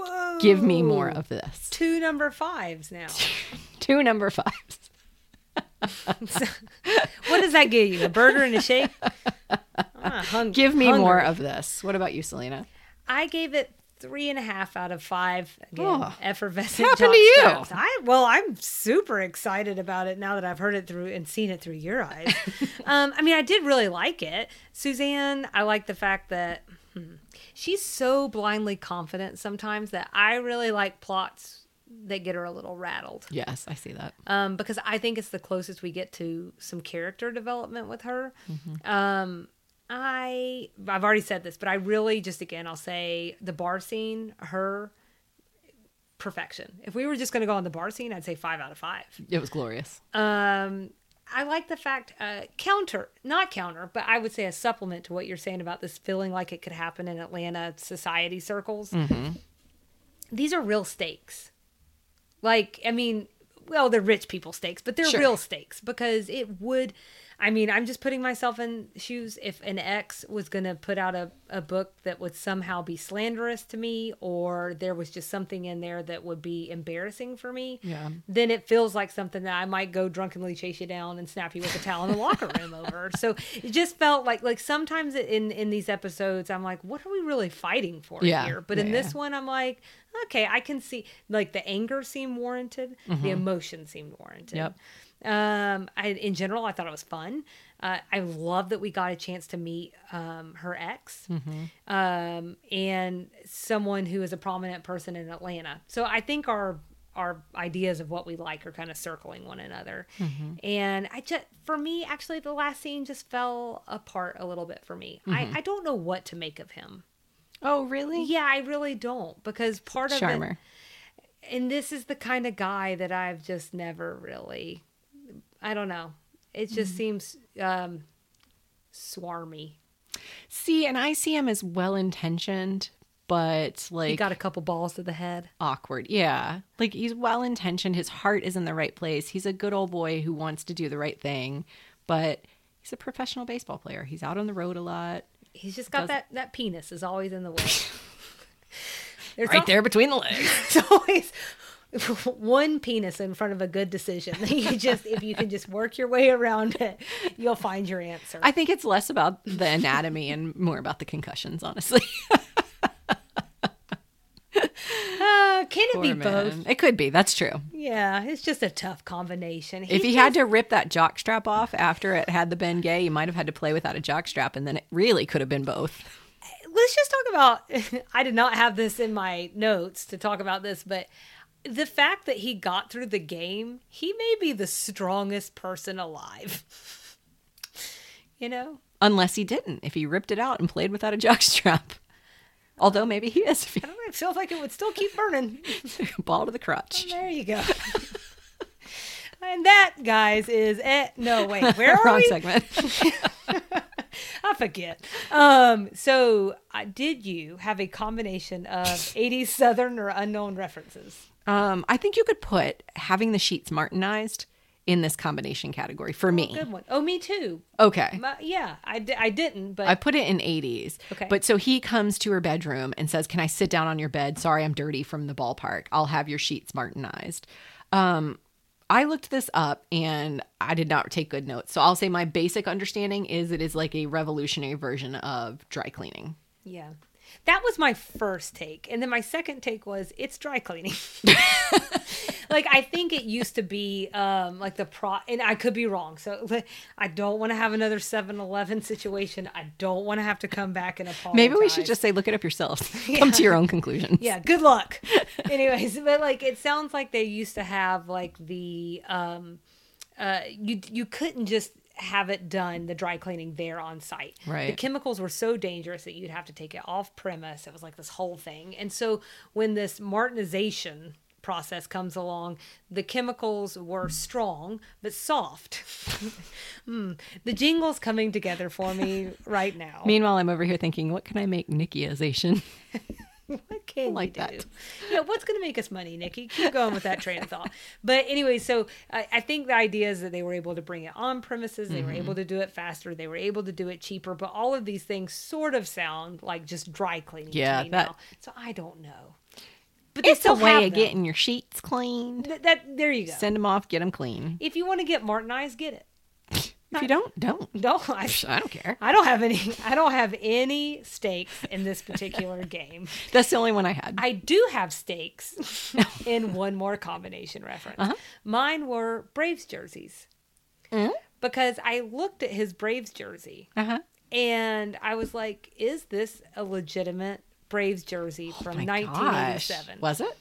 Whoa. Give me more of this. Two number fives now. Two number fives. what does that give you? A burger and a shake? I'm hung- Give me hungry. more of this. What about you, Selena? I gave it three and a half out of five. Again, Oh. effervescent. What happened to you? I well, I'm super excited about it now that I've heard it through and seen it through your eyes. um, I mean, I did really like it. Suzanne, I like the fact that hmm, she's so blindly confident sometimes that I really like plots that get her a little rattled. Yes, I see that. um, because I think it's the closest we get to some character development with her. Um, I I've already said this, but I really just again I'll say the bar scene, her perfection. If we were just going to go on the bar scene, I'd say five out of five. It was glorious. Um, I like the fact uh, counter, not counter, but I would say a supplement to what you're saying about this feeling like it could happen in Atlanta society circles. These are real stakes. Like, I mean, well, they're rich people stakes, but they're Sure. real stakes because it would. I mean, I'm just putting myself in shoes. If an ex was going to put out a, a book that would somehow be slanderous to me, or there was just something in there that would be embarrassing for me, Yeah. then it feels like something that I might go drunkenly chase you down and snap you with a towel in the locker room over. So it just felt like like sometimes in in these episodes I'm like, what are we really fighting for Yeah. here? But in this yeah. one I'm like, okay, I can see like the anger seemed warranted, the mm-hmm. emotion seemed warranted. Yep. Um, I in general I thought it was fun. Uh, I love that we got a chance to meet um, her ex um, and someone who is a prominent person in Atlanta. So I think our our ideas of what we like are kind of circling one another. And I just for me actually the last scene just fell apart a little bit for me. I, I don't know what to make of him. Oh, really? Yeah, I really don't because part of it Charmer. and this is the kind of guy that I've just never really I don't know. It just seems um swarmy. See, and I see him as well intentioned, but like He got a couple balls to the head. awkward. Yeah. Like he's well intentioned. His heart is in the right place. He's a good old boy who wants to do the right thing, but he's a professional baseball player. He's out on the road a lot. He's just got Does- that that penis is always in the way. Right al- there between the legs. It's always one penis in front of a good decision. You just if you can just work your way around it, you'll find your answer. I think it's less about the anatomy and more about the concussions, honestly. Uh, can it Poor be man. both? It could be. That's true. Yeah, it's just a tough combination. If he had to rip that jock strap off after it had the Bengay, he might have had to play without a jock strap, and then it really could have been both. let's just talk about I did not have this in my notes to talk about this, but the fact that he got through the game, he may be the strongest person alive. you know? Unless he didn't, if he ripped it out and played without a jock strap. Although maybe he is, he I don't know, it feels like it would still keep burning. ball to the crotch. Oh, there you go. and that, guys, is it. No, wait, where are Wrong we? segment. I forget. Um, so, uh, did you have a combination of 80s Southern or unknown references? um, I think you could put having the sheets Martinized in this combination category for me. Good one. Oh, me too. Okay. My, yeah, I, I didn't, but I put it in 80s. Okay. But so he comes to her bedroom and says, Can I sit down on your bed? Sorry, I'm dirty from the ballpark. I'll have your sheets Martinized. Um, I looked this up and I did not take good notes. So I'll say my basic understanding is it is like a revolutionary version of dry cleaning. yeah. That was my first take. And then my second take was it's dry cleaning. like I think it used to be um like the pro and I could be wrong. So I don't want to have another 7-Eleven situation. I don't want to have to come back and apologize. Maybe we should just say, look it up yourselves. Come to your own conclusions. yeah good luck anyways but like it sounds like they used to have like the um uh you you couldn't just have it done the dry cleaning there on site Right. the chemicals were so dangerous that you'd have to take it off premise it was like this whole thing and so when this martinization process comes along the chemicals were strong but soft Hmm. the jingle's coming together for me right now Meanwhile, I'm over here thinking, what can I make Nikkiization? What can like you do? that. Yeah, what's going to make us money, Nikki? Keep going with that train of thought. But anyway, so I, I think the idea is that they were able to bring it on premises. They were Mm-hmm. able to do it faster. They were able to do it cheaper. But all of these things sort of sound like just dry cleaning Yeah, to me that- now. So I don't know. But It's a way of them. getting your sheets cleaned. Th- that. There you go. Send them off, get them clean. if you want to get Martinized, get it. If you don't, don't. No, I, I don't care. I don't have any. I don't have any stakes in this particular game. That's the only one I had. I do have stakes in one more combination reference. Uh-huh. Mine were Braves jerseys Mm? because I looked at his Braves jersey Uh-huh. and I was like, is this a legitimate Braves jersey from Oh My 1987? gosh. Was it?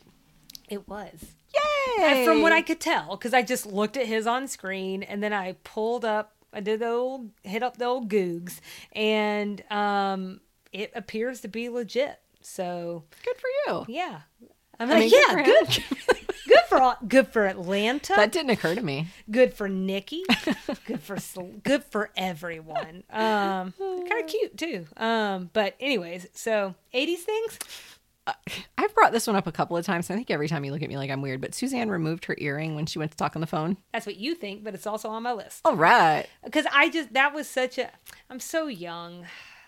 It was. Yay! From what I could tell, because I just looked at his on screen and then I pulled up I did the old hit up the old Googs, and um, it appears to be legit. So Good for you. yeah, I'm I like, mean, good yeah, for good, good for all- good for Atlanta, That didn't occur to me. good for Nikki, good for good for everyone. Um, kind of cute too. Um, but anyways, so 80s things. I've brought this one up a couple of times. I think every time you look at me like I'm weird, but Suzanne removed her earring when she went to talk on the phone. That's what you think, but it's also on my list. All right. because I just that was such a I'm so young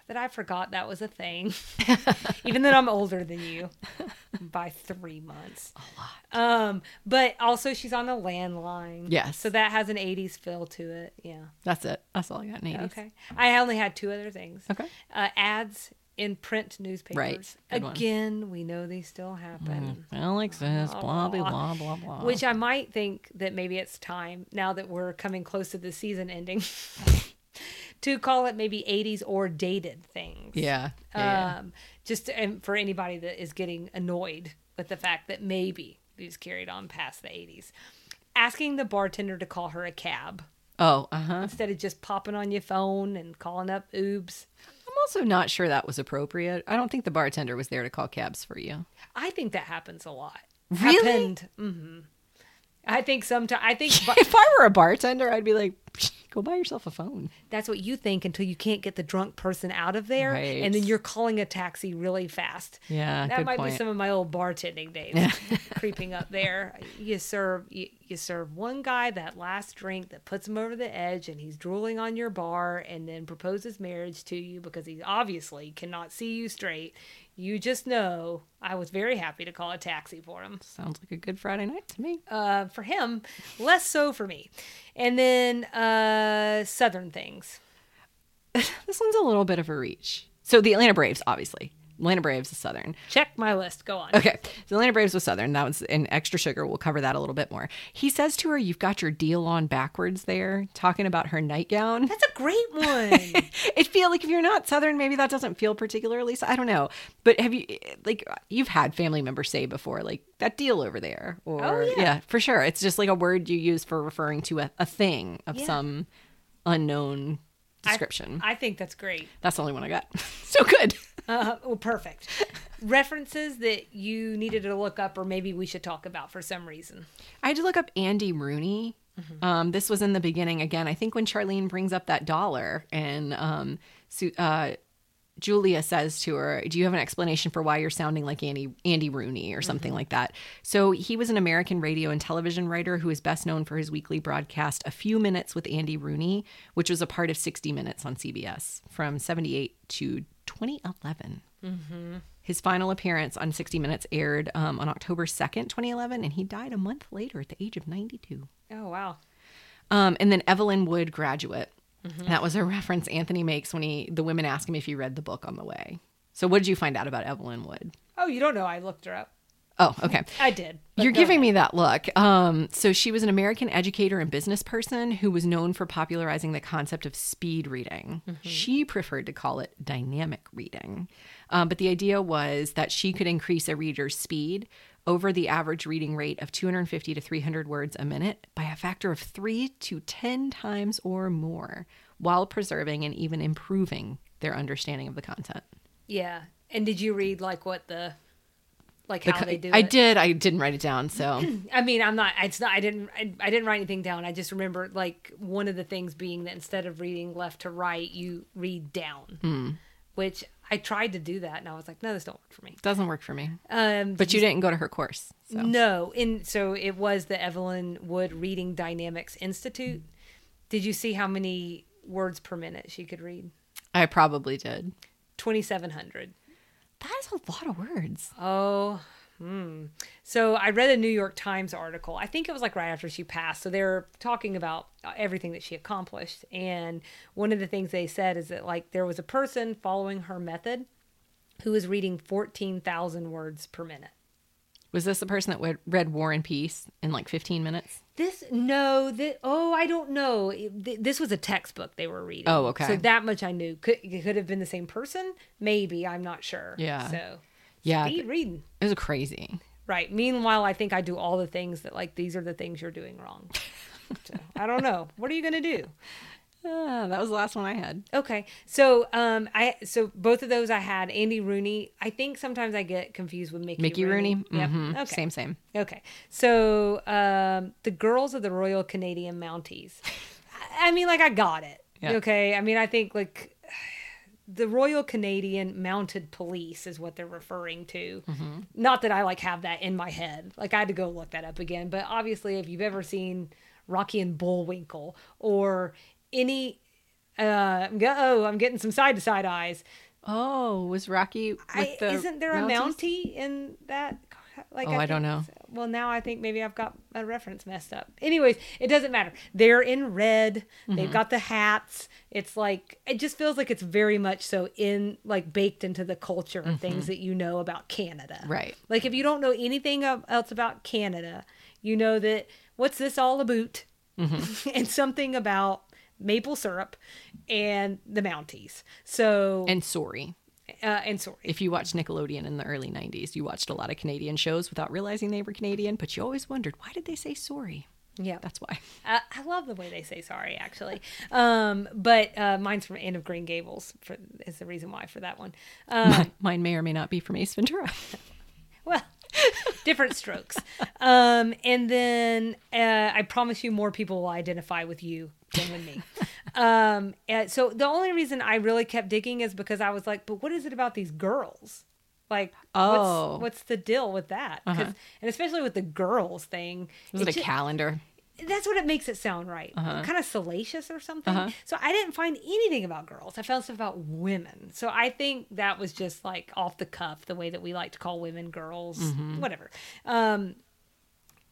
that I forgot that was a thing. Even though I'm older than you by three months. A lot. Um, but also she's on a landline. Yes. So that has an 80s feel to it. Yeah. That's it. That's all I got in 80s. Okay. I only had two other things. Okay. Uh, ads in print newspapers. Good one. Again, we know these still happen. Alex says blah, blah, blah, blah, blah. Which I might think that maybe it's time now that we're coming close to the season ending to call it maybe 80s or dated things. yeah. yeah. Um, just to, and for anybody that is getting annoyed with the fact that maybe these carried on past the 80s. Asking the bartender to call her a cab oh, uh huh. instead of just popping on your phone and calling up Oobs. Also not sure that was appropriate. I don't think the bartender was there to call cabs for you. I think that happens a lot. Really? Happened. Mm-hmm. I think sometimes I think If I were a bartender, I'd be like, go buy yourself a phone. that's what you think until you can't get the drunk person out of there, Right. and then you're calling a taxi really fast. Yeah, that might be some of my old bartending days creeping up there. You serve you, you serve one guy that last drink that puts him over the edge, and he's drooling on your bar, and then proposes marriage to you because he obviously cannot see you straight. You just know I was very happy to call a taxi for him Sounds like a good Friday night to me. uh, for him, less so for me. And then uh, Southern things. This one's a little bit of a reach. So the Atlanta Braves, obviously. Atlanta Braves is Southern. Check my list. Go on. Okay. The Atlanta Braves was Southern. That was an extra sugar. We'll cover that a little bit more. He says to her, You've got your deal on backwards there, talking about her nightgown. That's a great one. it feel like if you're not Southern, maybe that doesn't feel particularly. I don't know. But have you, like, you've had family members say before, like, that deal over there? Or, Oh, yeah. for sure. It's just like a word you use for referring to a, a thing of Yeah. some unknown I- description. I, think that's great. That's the only one I got. so good. Uh, well, perfect. References that you needed to look up, or maybe we should talk about for some reason. I had to look up Andy Rooney. Um, this was in the beginning again. I think when Charlene brings up that dollar and um, uh, Julia says to her, "Do you have an explanation for why you're sounding like Andy Andy Rooney or something like that?" So he was an American radio and television writer who is best known for his weekly broadcast "A Few Minutes with Andy Rooney," which was a part of 60 Minutes on CBS from 78 to 2011. His final appearance on 60 Minutes aired um, on October 2nd, 2011, and he died a month later at the age of 92. Oh wow. Um, and then Evelyn Wood, graduate. That was a reference Anthony makes when he the women ask him if he read the book on the way. So, what did you find out about Evelyn Wood? Oh, you don't know? I looked her up. Oh, okay. I did. You're giving ahead. me that look. Um, so she was an American educator and business person who was known for popularizing the concept of speed reading. She preferred to call it dynamic reading. Um, but the idea was that she could increase a reader's speed over the average reading rate of 250 to 300 words a minute by a factor of three to 10 times or more while preserving and even improving their understanding of the content. Yeah. And did you read like what the, like how they do I it? did. I didn't write it down. So I mean, I'm not. It's not. I didn't. I, I didn't write anything down. I just remember like one of the things being that instead of reading left to right, you read down. Hmm. Which I tried to do that, and I was like, no, this don't work for me. doesn't work for me. Um, But you didn't go to her course. So. No, and so it was the Evelyn Wood Reading Dynamics Institute. Did you see how many words per minute she could read? I probably did. Twenty seven hundred. That is a lot of words. Oh, hmm. So I read a New York Times article. I think it was like right after she passed. So they're talking about uh, everything that she accomplished. And one of the things they said is that like there was a person following her method who was reading 14,000 words per minute. Was this the person that read War and Peace in like 15 minutes? This no, that oh, I don't know. This was a textbook they were reading. Oh, okay. So that much I knew. Could could have been the same person? Maybe I'm not sure. Yeah. So Yeah. speed reading. It was crazy. Right. Meanwhile, I think I do all the things that like these are the things you're doing wrong. so, I don't know. What are you gonna do? Ah, that was the last one I had. Okay, so um, I so both of those I had Andy Rooney. I think sometimes I get confused with Mickey. Mickey Rooney. Yep. Mhm. Okay. Same, same. Okay, so um, the girls of the Royal Canadian Mounties. I- mean, like I got it. Okay, I mean, I think like the Royal Canadian Mounted Police is what they're referring to. Mm-hmm. Not that I like have that in my head. Like I had to go look that up again. But obviously, if you've ever seen Rocky and Bullwinkle or any, uh, oh, I'm getting some side to side eyes. Oh, was Rocky with I, the isn't there a Mounties? Mountie in that? Like, Oh, I don't think- know. Well, now I think maybe I've got a reference messed up. Anyways, it doesn't matter. They're in red. Mm-hmm. They've got the hats. It's like it just feels like it's very much so in like baked into the culture of things that you know about Canada. Mm-hmm. Right. Like if you don't know anything el- else about Canada, you know that what's this all about? Mm-hmm. and something about maple syrup and the Mounties. So And sorry. uh, and sorry. If you watched Nickelodeon in the early 90s, you watched a lot of Canadian shows without realizing they were Canadian, but you always wondered, why did they say sorry? Yeah, That's why. I, I love the way they say sorry, actually. Um, but uh, mine's from Anne of Green Gables. For, is the reason why for that one. Um, Mine may or may not be from Ace Ventura. well, different strokes. Um, and then uh, I promise you, more people will identify with you than with me. Um, and so the only reason I really kept digging is because I was like, but what is it about these girls? Like, Oh. what's, what's the deal with that? 'Cause- And especially with the girls thing. Was it a ju- calendar? that's what it makes it sound right. Uh-huh. Kind of salacious or something. So I didn't find anything about girls. I found stuff about women. So I think that was just like off the cuff, the way that we like to call women girls, Mm-hmm. whatever. Um,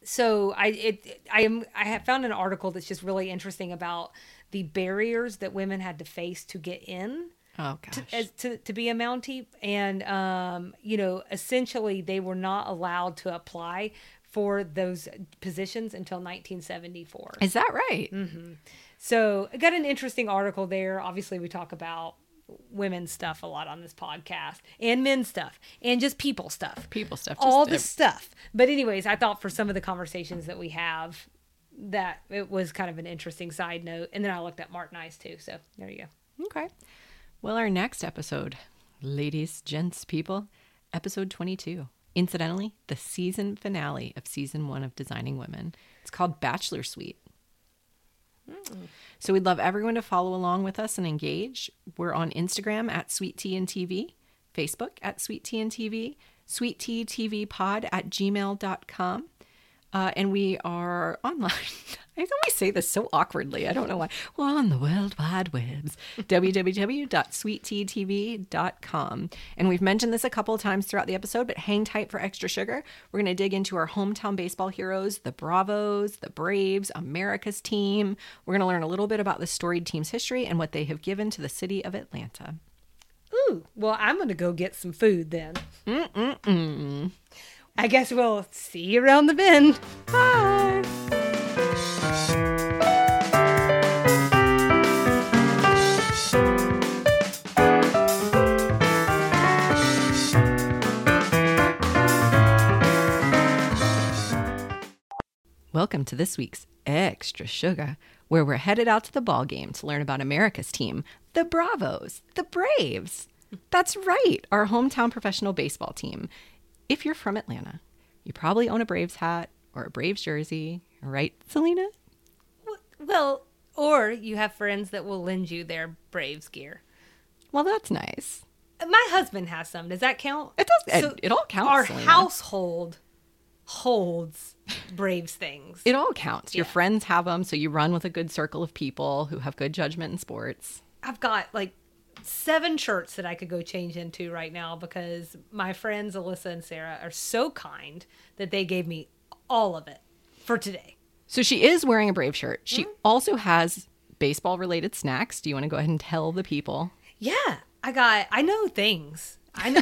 so I it I am I have found an article that's just really interesting about the barriers that women had to face to get in Oh, gosh. as to, to be a Mountie. And, um, you know, essentially they were not allowed to apply for those positions until 1974. Is that right? So I got an interesting article there. Obviously, we talk about women's stuff a lot on this podcast and men's stuff and just people stuff. People stuff. All the stuff. But, anyways, I thought for some of the conversations that we have, that it was kind of an interesting side note. And then I looked at Martinize too. So there you go. Okay. Well, our next episode, ladies, gents, people, episode 22. Incidentally, the season finale of season one of Designing Women. It's called Bachelor Suite. So we'd love everyone to follow along with us and engage. We're on Instagram at Sweet Tea and TV, Facebook at Sweet Tea and TV, Sweet Tea TV Pod at gmail.com. Uh, and we are online. I always say this so awkwardly. I don't know why. We're on the World Wide Webs. www.sweettv.com. And we've mentioned this a couple of times throughout the episode, but hang tight for extra sugar. We're going to dig into our hometown baseball heroes, the Bravos, the Braves, America's team. We're going to learn a little bit about the storied team's history and what they have given to the city of Atlanta. Ooh, well, I'm going to go get some food then. Mm-mm-mm. I guess we'll see you around the bend. Bye. Welcome to this week's Extra Sugar, where we're headed out to the ball game to learn about America's team, the Bravos, the Braves. That's right, our hometown professional baseball team. If you're from Atlanta, you probably own a Braves hat or a Braves jersey, right, Selena? Well, or you have friends that will lend you their Braves gear. Well, that's nice. My husband has some. Does that count? It does. it, it all counts. Our Selena. household holds Braves things. It all counts. Your friends have them, so you run with a good circle of people who have good judgment in sports. I've got like seven shirts that I could go change into right now because my friends Alyssa and Sarah are so kind that they gave me all of it for today. So she is wearing a Brave shirt. She Mm-hmm. also has baseball related snacks. Do you want to go ahead and tell the people? Yeah, I got. I know things. I know.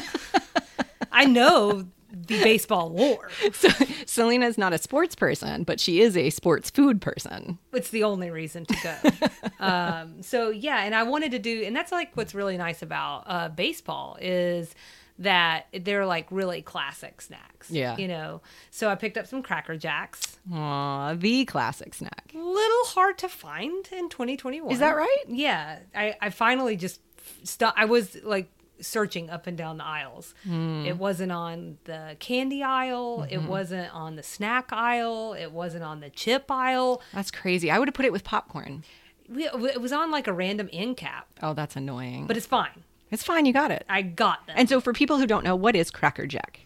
I know the baseball war. So Selena is not a sports person, but she is a sports food person. It's the only reason to go. um, so yeah, and I wanted to do, and that's like what's really nice about uh, baseball is that they're like really classic snacks. Yeah. You know, so I picked up some Cracker Jacks. Aw, the classic snack. Little hard to find in 2021. Is that right? Yeah. I, I finally just stopped. I was like searching up and down the aisles. Hmm. It wasn't on the candy aisle. It Mm-hmm. wasn't on the snack aisle. It wasn't on the chip aisle. That's crazy. I would have put it with popcorn. We- It was on like a random end cap, Oh, that's annoying. but it's fine. it's fine. You got it. I got them. And so, for people who don't know, what is Cracker Jack?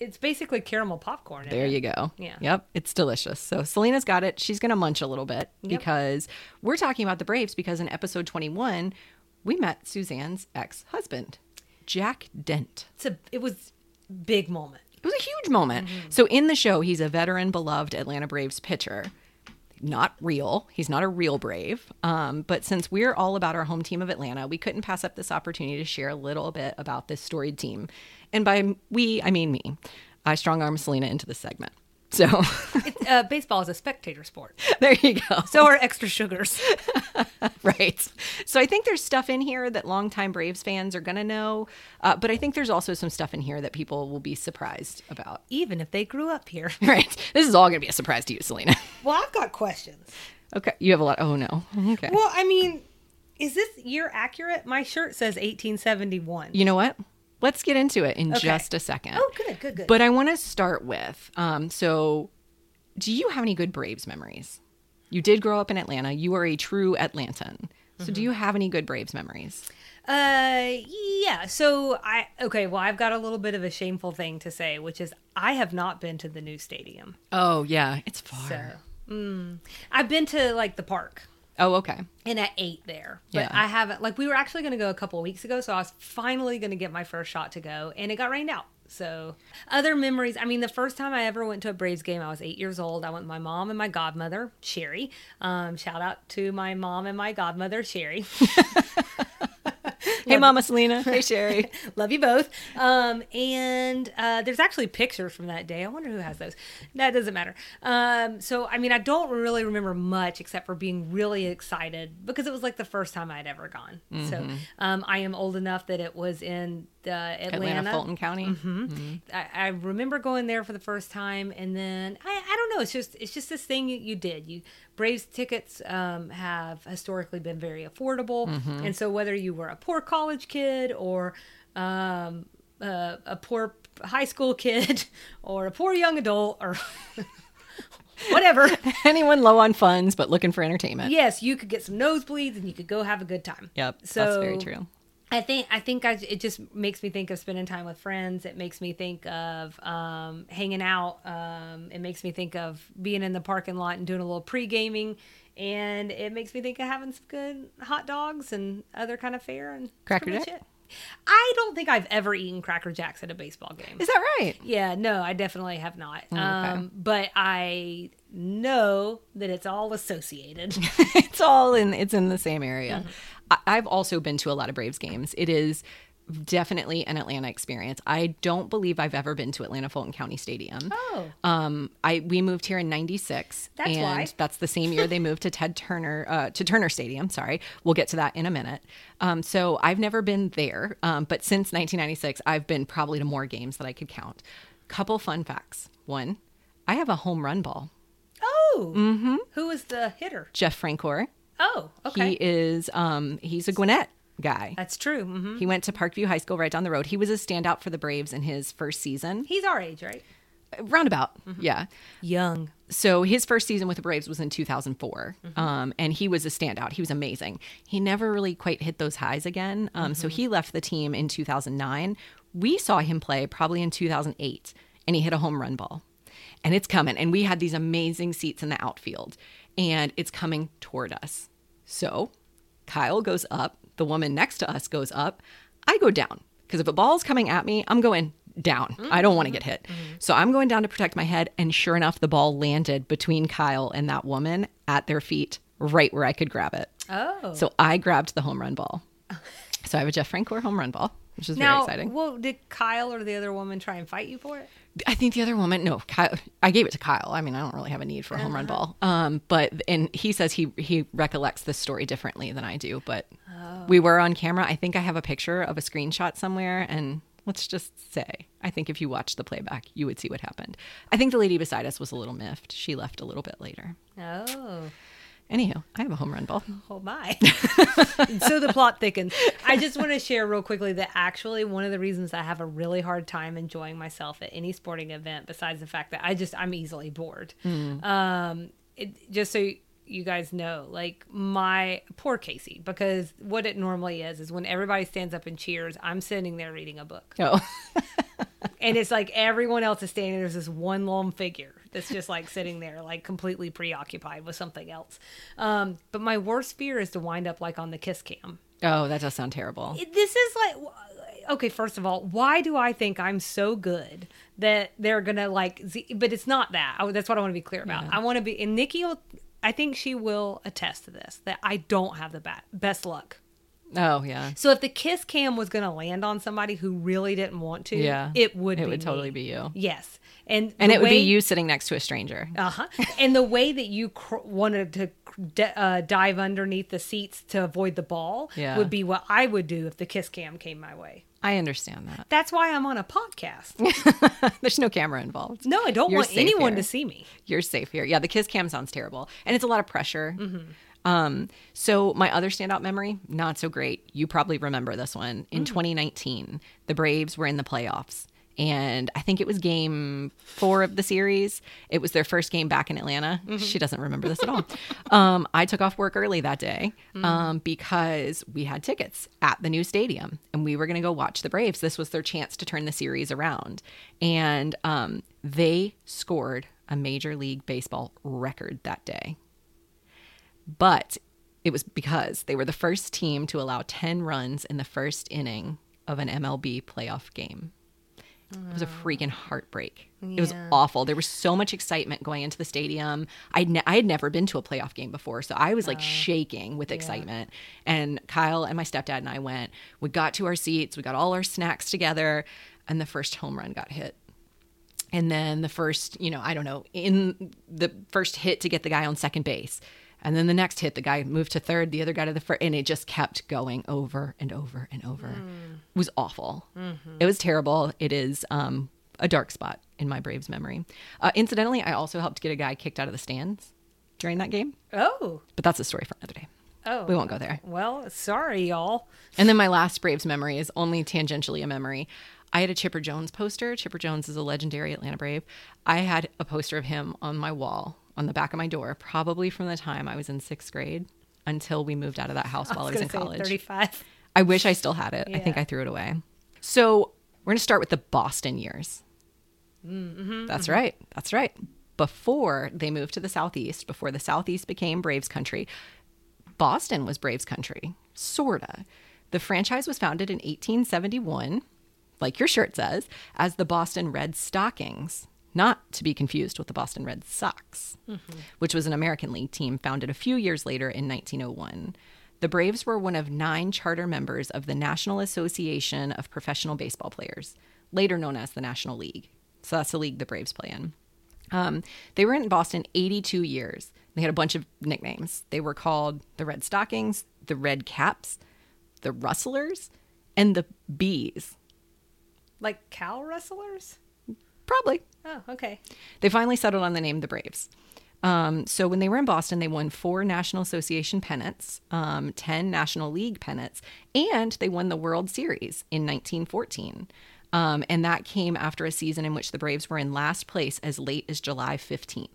it's basically caramel popcorn. There it. you go. Yeah. Yep. It's delicious. So Selena's got it. She's going to munch a little bit Yep. because we're talking about the Braves because in episode 21, we met Suzanne's ex husband, Jack Dent. It's a. It was big moment. It was a huge moment. So in the show, he's a veteran, beloved Atlanta Braves pitcher. Not real. He's not a real Brave. Um, but since we're all about our home team of Atlanta, we couldn't pass up this opportunity to share a little bit about this storied team. And by we, I mean me. I strong arm Selena into this segment. So It, uh, baseball is a spectator sport. there you go. So are extra sugars. right. So I think there's stuff in here that longtime Braves fans are going to know. Uh, but I think there's also some stuff in here that people will be surprised about. Even if they grew up here. Right. This is all going to be a surprise to you, Selena. Well, I've got questions. Okay. You have a lot. Oh, no. Okay. Well, I mean, is this year accurate? My shirt says 1871. You know what? Let's get into it in Okay. just a second. Oh, good, good, good. But I want to start with um, so, do you have any good Braves memories? You did grow up in Atlanta. You are a true Atlantan. So, Mm-hmm. do you have any good Braves memories? Uh, yeah. So I okay. Well, I've got a little bit of a shameful thing to say, which is I have not been to the new stadium. Oh, yeah. It's far. So, mm, I've been to like the park. Oh, okay. and I ate there. But Yeah. I haven't like we were actually going to go a couple of weeks ago, so I was finally going to get my first shot to go, and it got rained out. So other memories. I mean, the first time I ever went to a Braves game, I was eight years old. I went with my mom and my godmother, Sherry. Um, shout out to my mom and my godmother, Sherry. Hey, Mama Selena. Hey, Sherry. Love you both. Um, and uh, there's actually pictures from that day. I wonder who has those. That doesn't matter. Um, so, I mean, I don't really remember much except for being really excited because it was like the first time I'd ever gone. So, um, I am old enough that it was in uh, Atlanta. Atlanta, Fulton County. Mm-hmm. I, I remember going there for the first time, and then I, I don't know. It's just it's just this thing you, you did. You Braves tickets um, have historically been very affordable, and so whether you were a poor college kid or um, uh, a poor high school kid or a poor young adult or whatever, Anyone low on funds but looking for entertainment. yes, you could get some nosebleeds and you could go have a good time. Yep. So that's very true. I think I think I, it just makes me think of spending time with friends. It makes me think of um, hanging out. Um, it makes me think of being in the parking lot and doing a little pre gaming, and it makes me think of having some good hot dogs and other kind of fare and Cracker Jack? it. I don't think I've ever eaten Cracker Jacks at a baseball game. Is that right? Yeah, no, I definitely have not. okay. Um, but I know that it's all associated. it's all in it's in the same area. I, I've also been to a lot of Braves games. It is definitely an Atlanta experience. I don't believe I've ever been to Atlanta Fulton County Stadium. Oh. Um, I we moved here in '96, That's and why. that's the same year they moved to Ted Turner uh, to Turner Stadium. Sorry, we'll get to that in a minute. Um, so I've never been there, um, but since 1996, I've been probably to more games that I could count. Couple fun facts. One, I have a home run ball. Oh, mm-hmm. who was the hitter? Jeff Francoeur. Oh, okay, He is um he's a Gwinnett guy. that's true. hmm He went to Parkview High School right down the road. He was a standout for the Braves in his first season. He's our age, right? Roundabout. Yeah. Young. So his first season with the Braves was in 2004. Um, and he was a standout. He was amazing. He never really quite hit those highs again. Um, So he left the team in 2009. We saw him play probably in 2008, and he hit a home run ball. And it's coming. And we had these amazing seats in the outfield, and it's coming toward us. So Kyle goes up. The woman next to us goes up. I go down because if a ball's coming at me, I'm going down. I don't want to mm-hmm. get hit. Mm-hmm. So I'm going down to protect my head. And sure enough, the ball landed between Kyle and that woman at their feet, right where I could grab it. Oh. So I grabbed the home run ball. So I have a Jeff Francoeur home run ball, which is now, very exciting. well, did Kyle or the other woman try and fight you for it? I think the other woman, no, Kyle, I gave it to Kyle. I mean, I don't really have a need for a home run ball. Um, but and he says he he recollects this story differently than I do. But we were on camera. I think I have a picture of a screenshot somewhere, and Let's just say. I think if you watched the playback, you would see what happened. I think the lady beside us was a little miffed. She left a little bit later. Oh. Anywho, I have a home run ball. Oh my. so the plot thickens. I just want to share real quickly that actually one of the reasons I have a really hard time enjoying myself at any sporting event, besides the fact that I just I'm easily bored. Um, it, just so you guys know, like my poor Casey, because what it normally is is when everybody stands up and cheers, I'm sitting there reading a book, Oh, and it's like everyone else is standing. There's this one lone figure that's just like sitting there, like completely preoccupied with something else. Um, but my worst fear is to wind up like on the kiss cam. oh, that does sound terrible. This is like okay first of all why do i think i'm so good that they're gonna like but it's not that I, that's what i want to be clear about i want to be and nikki will i think she will attest to this that i don't have the ba- best luck Oh, yeah. so if the kiss cam was gonna land on somebody who really didn't want to Yeah. it would It be would me. totally be you. yes and And it would be you sitting next to a stranger. uh-huh and the way that you cr- wanted to uh, dive underneath the seats to avoid the ball Yeah. would be what i would do if the kiss cam came my way I understand that. That's why I'm on a podcast. There's no camera involved. No, I don't You're want anyone here. to see me. You're safe here. Yeah, the kiss cam sounds terrible. And it's a lot of pressure. Um, so my other standout memory, not so great. You probably remember this one. In 2019, the Braves were in the playoffs. And I think it was game four of the series. It was their first game back in Atlanta. She doesn't remember this at all. Um, I took off work early that day um, because we had tickets at the new stadium and we were going to go watch the Braves. This was their chance to turn the series around. And um, they scored a Major League Baseball record that day but it was because they were the first team to allow 10 runs in the first inning of an MLB playoff game. It was a freaking heartbreak. It was awful. There was so much excitement going into the stadium. I'd ne- I had never been to a playoff game before, so I was like oh, shaking with excitement. And Kyle and my stepdad and I went. We got to our seats. We got all our snacks together, and the first home run got hit and then the first you know i don't know in the first hit to get the guy on second base and then the next hit the guy moved to third the other guy to the first and it just kept going over and over and over it was awful it was terrible it is um, a dark spot in my braves memory uh, incidentally i also helped get a guy kicked out of the stands during that game Oh, but that's a story for another day oh. we won't go there Well, sorry, y'all. and then my last Braves memory is only tangentially a memory. I had a Chipper Jones poster. Chipper Jones is a legendary Atlanta Brave. I had a poster of him on my wall on the back of my door, probably from the time I was in sixth grade until we moved out of that house while I was, in college. 35. I wish I still had it. I think I threw it away. So we're going to start with the Boston years. Mm-hmm. That's right. That's right. Before they moved to the Southeast, before the Southeast became Braves country, Boston was Braves country, sorta. The franchise was founded in 1871, like your shirt says, as the Boston Red Stockings, not to be confused with the Boston Red Sox, which was an American League team founded a few years later in 1901. The Braves were one of nine charter members of the National Association of Professional Baseball Players, later known as the National League. So that's the league the Braves play in. Um, they were in Boston 82 years. They had a bunch of nicknames. They were called the Red Stockings, the Red Caps, the Rustlers, and the Bees. Like cow rustlers? Probably. Oh, okay. They finally settled on the name the Braves. Um, so when they were in Boston, they won four National Association pennants, um, 10 National League pennants, and they won the World Series in 1914. Um, and that came after a season in which the Braves were in last place as late as July 15th.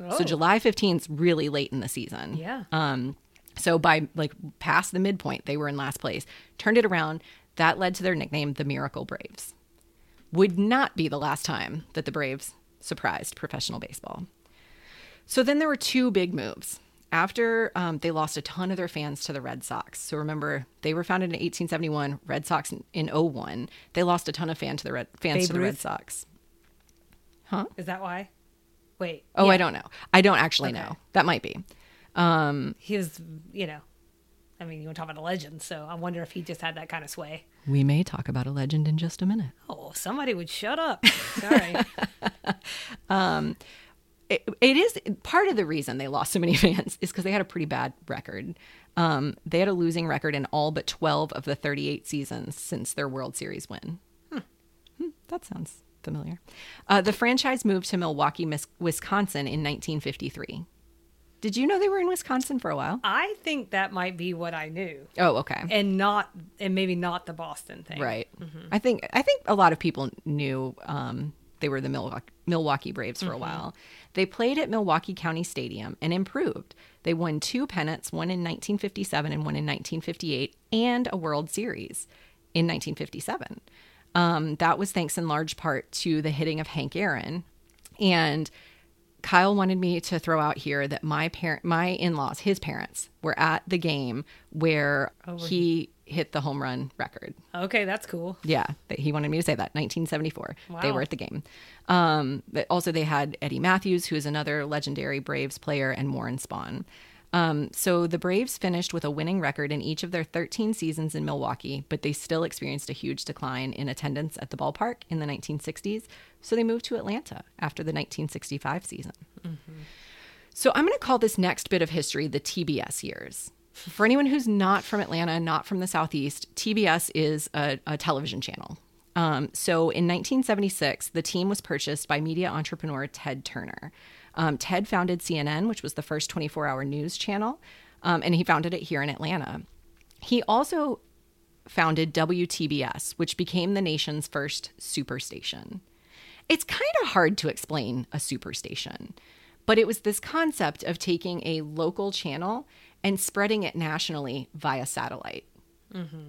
Oh. So July 15th is really late in the season. Yeah. Um, so by like past the midpoint, they were in last place. Turned it around. That led to their nickname, the Miracle Braves. Would not be the last time that the Braves surprised professional baseball. So then there were two big moves. After um, they lost a ton of their fans to the Red Sox. So remember, they were founded in 1871, Red Sox in, in 01. They lost a ton of fan to the Red, fans Babe to the Red Ruth? Huh? Is that why? Wait. Oh, yeah. I don't know. I don't actually Okay. know. That might be. Um, He was, you know, I mean, you want to talk about a legend, so I wonder if he just had that kind of sway. We may talk about a legend in just a minute. Oh, somebody would shut up. Sorry. it, it is part of the reason they lost so many fans is because they had a pretty bad record. Um, they had a losing record in all but 12 of the 38 seasons since their World Series win. that sounds familiar. Uh, the franchise moved to Milwaukee, Wisconsin in 1953. Did you know they were in Wisconsin for a while? I think that might be what I knew, Oh, okay. and not, and maybe not the Boston thing. Right. I think I think a lot of people knew um, they were the Milwaukee, Milwaukee Braves for a while. They played at Milwaukee County Stadium and improved. They won two pennants, one in 1957 and one in 1958, and a World Series in 1957. Um, that was thanks in large part to the hitting of Hank Aaron. And Kyle wanted me to throw out here that my parent, my in-laws, his parents, were at the game where he hit the home run record. Okay, that's cool. Yeah, that he wanted me to say that. 1974. They were at the game. Um, but also, they had Eddie Mathews, who is another legendary Braves player, and Warren Spahn. Um, so the Braves finished with a winning record in each of their 13 seasons in Milwaukee, but they still experienced a huge decline in attendance at the ballpark in the 1960s. So they moved to Atlanta after the 1965 season. So I'm going to call this next bit of history the TBS years. For anyone who's not from Atlanta, not from the Southeast, TBS is a, a television channel. Um, so in 1976, the team was purchased by media entrepreneur Ted Turner. Um, Ted founded CNN, which was the first 24 hour news channel, um, and he founded it here in Atlanta. He also founded WTBS, which became the nation's first superstation. It's kind of hard to explain a superstation, but it was this concept of taking a local channel and spreading it nationally via satellite.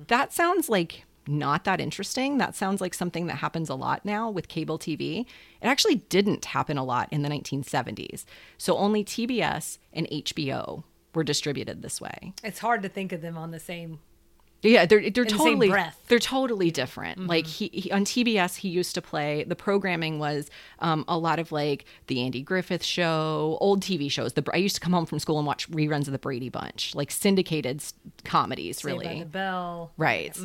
That sounds like not that interesting. That sounds like something that happens a lot now with cable TV. It actually didn't happen a lot in the 1970s. So only TBS and HBO were distributed this way. It's hard to think of them on the same. Yeah, they're they're the totally breath. they're totally different. Like he, he on TBS, he used to play the programming was um, a lot of like the Andy Griffith Show, old TV shows. The I used to come home from school and watch reruns of the Brady Bunch, like syndicated comedies, Saved really. by the Bell. Right.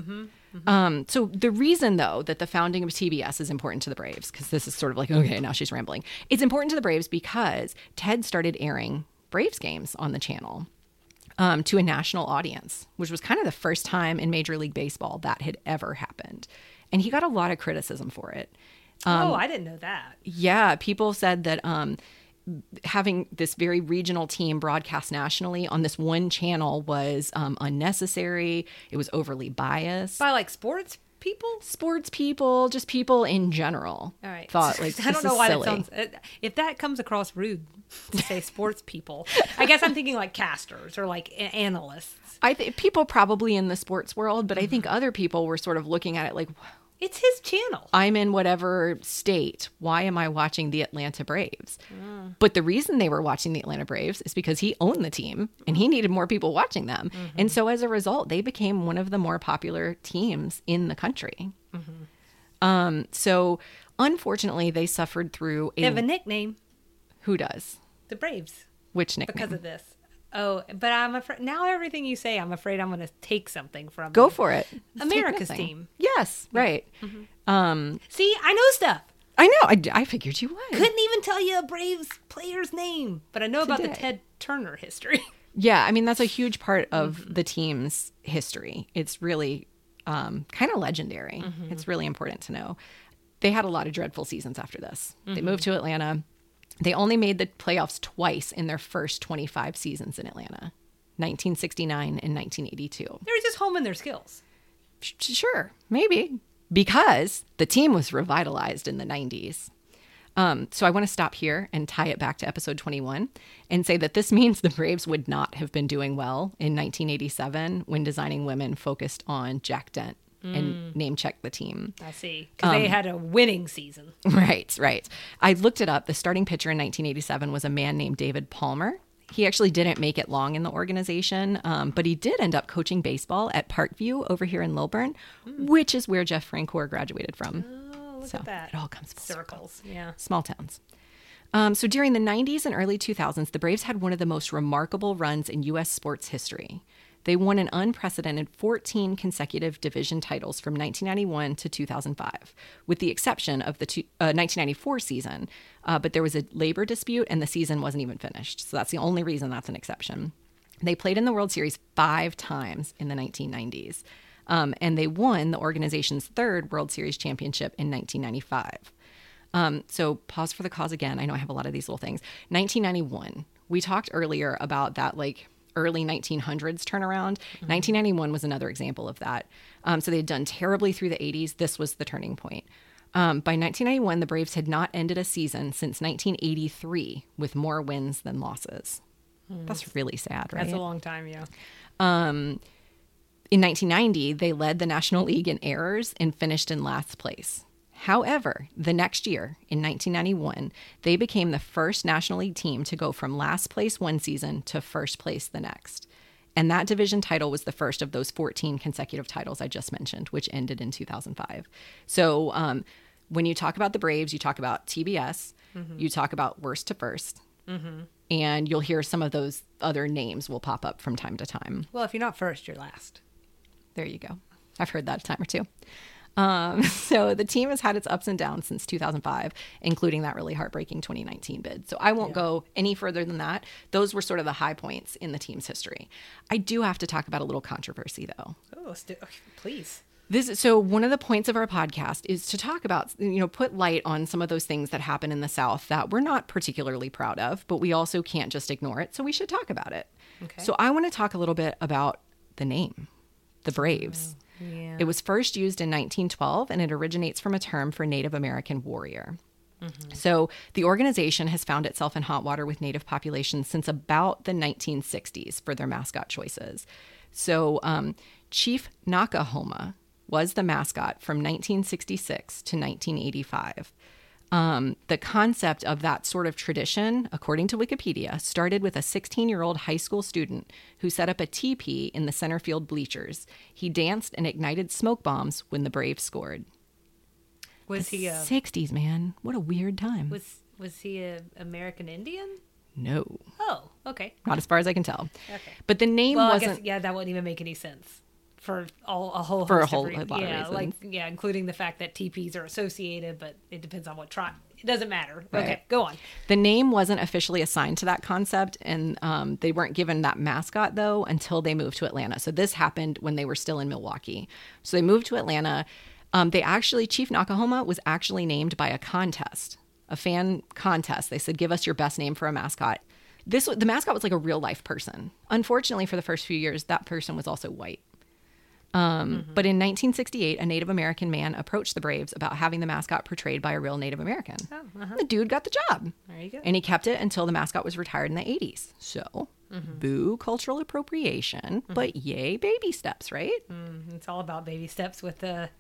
Um, so the reason, though, that the founding of TBS is important to the Braves, because this is sort of like, okay, now she's rambling. It's important to the Braves because Ted started airing Braves games on the channel um, to a national audience, which was kind of the first time in Major League Baseball that had ever happened. And he got a lot of criticism for it. Um, oh, I didn't know that. Yeah, people said that um, having this very regional team broadcast nationally on this one channel was um, unnecessary. It was overly biased By like sports people. sports people, just people in general, All right. thought like I don't know why silly. that sounds. uh, If that comes across rude to say sports people, I guess I'm thinking like casters or like analysts. I think people probably in the sports world, but I think Mm-hmm. other people were sort of looking at it like, It's his channel. I'm in whatever state. Why am I watching the Atlanta Braves? Mm. But the reason they were watching the Atlanta Braves is because he owned the team and he needed more people watching them. Mm-hmm. And so as a result, they became one of the more popular teams in the country. Mm-hmm. Um, so unfortunately, they suffered through a, They have a nickname, who does the Braves, which nickname? because of this. Oh, but I'm afraid now everything you say, I'm afraid I'm going to take something from Go you. for it. Let's America's team. Yes, mm-hmm. right. Mm-hmm. Um, See, I know stuff. I know. I, I figured you would. Couldn't even tell you a Braves player's name, but I know about the Ted Turner history. Yeah, I mean that's a huge part of mm-hmm. the team's history. It's really um, kind of legendary. It's really important to know. They had a lot of dreadful seasons after this. They moved to Atlanta. They only made the playoffs twice in their first 25 seasons in Atlanta. 1969 and 1982. they were just homing their skills. Sure, maybe. Because the team was revitalized in the 90s. Um, so I want to stop here and tie it back to episode 21 and say that this means the Braves would not have been doing well in 1987 when designing women focused on Jack Dent and name check the team. I see, because they had a winning season. Right, right. I looked it up. The starting pitcher in 1987 was a man named David Palmer. He actually didn't make it long in the organization, um, but he did end up coaching baseball at Parkview over here in Lilburn, which is where Jeff Francoeur graduated from. Oh, look So at that. it all comes full circle. Circles. Yeah. Small towns. Um, so during the 90s and early 2000s, the Braves had one of the most remarkable runs in U.S. sports history. They won an unprecedented 14 consecutive division titles from 1991 to 2005, with the exception of the two, uh, 1994 season. Uh, but there was a labor dispute and the season wasn't even finished. So that's the only reason that's an exception. They played in the World Series five times in the 1990s. Um, and they won the organization's third World Series championship in 1995. Um, so pause for the cause again. I know I have a lot of these little things. 1991. We talked earlier about that like early 1900s turnaround. 1991 was another example of that. Um, so they had done terribly through the 80s. This was the turning point. Um, by 1991, the Braves had not ended a season since 1983 with more wins than losses. That's really sad, right? That's a long time, yeah. In 1990, they led the National League in errors and finished in last place. However, the next year, in 1991, they became the first National League team to go from last place one season to first place the next. And that division title was the first of those 14 consecutive titles I just mentioned, which ended in 2005. So um, when you talk about the Braves, you talk about TBS, you talk about worst to 1st and you'll hear some of those other names will pop up from time to time. Well, if you're not first, you're last. There you go. I've heard that a time or two. Um, so the team has had its ups and downs since 2005, including that really heartbreaking 2019 bid. So I won't go any further than that. Those were sort of the high points in the team's history. I do have to talk about a little controversy, though. Oh, st- please. This so one of the points of our podcast is to talk about you know put light on some of those things that happen in the South that we're not particularly proud of, but we also can't just ignore it. So we should talk about it. Okay. So I want to talk a little bit about the name, the Braves. Yeah. It was first used in 1912 and it originates from a term for Native American warrior. So the organization has found itself in hot water with Native populations since about the 1960s for their mascot choices. So um, Chief Noc-A-Homa was the mascot from 1966 to 1985. Um, the concept of that sort of tradition, according to Wikipedia, started with a 16 year old high school student who set up a teepee in the center field bleachers. He danced and ignited smoke bombs when the Braves scored. was he a 60s, man. What a weird time. was was he a American Indian? no, Oh, okay. not as far as I can tell. Okay. But the name Well, wasn't. guess yeah, that wouldn't even make any sense for all a whole For a whole lot of yeah, like yeah, including the fact that TPs are associated, but it depends on what tribe. It doesn't matter. Right. Okay, go on. The name wasn't officially assigned to that concept, and um, they weren't given that mascot though until they moved to Atlanta. So this happened when they were still in Milwaukee. So they moved to Atlanta. Um, they actually, Chief Noc-A-Homa was actually named by a contest, a fan contest. They said, "Give us your best name for a mascot." This the mascot was like a real life person. Unfortunately, for the first few years, that person was also white. Um, mm-hmm. But in 1968, a Native American man approached the Braves about having the mascot portrayed by a real Native American. Oh, uh-huh. The dude got the job. There you go. And he kept it until the mascot was retired in the 80s. So, mm-hmm. boo cultural appropriation, mm-hmm. but yay baby steps, right? It's all about baby steps with the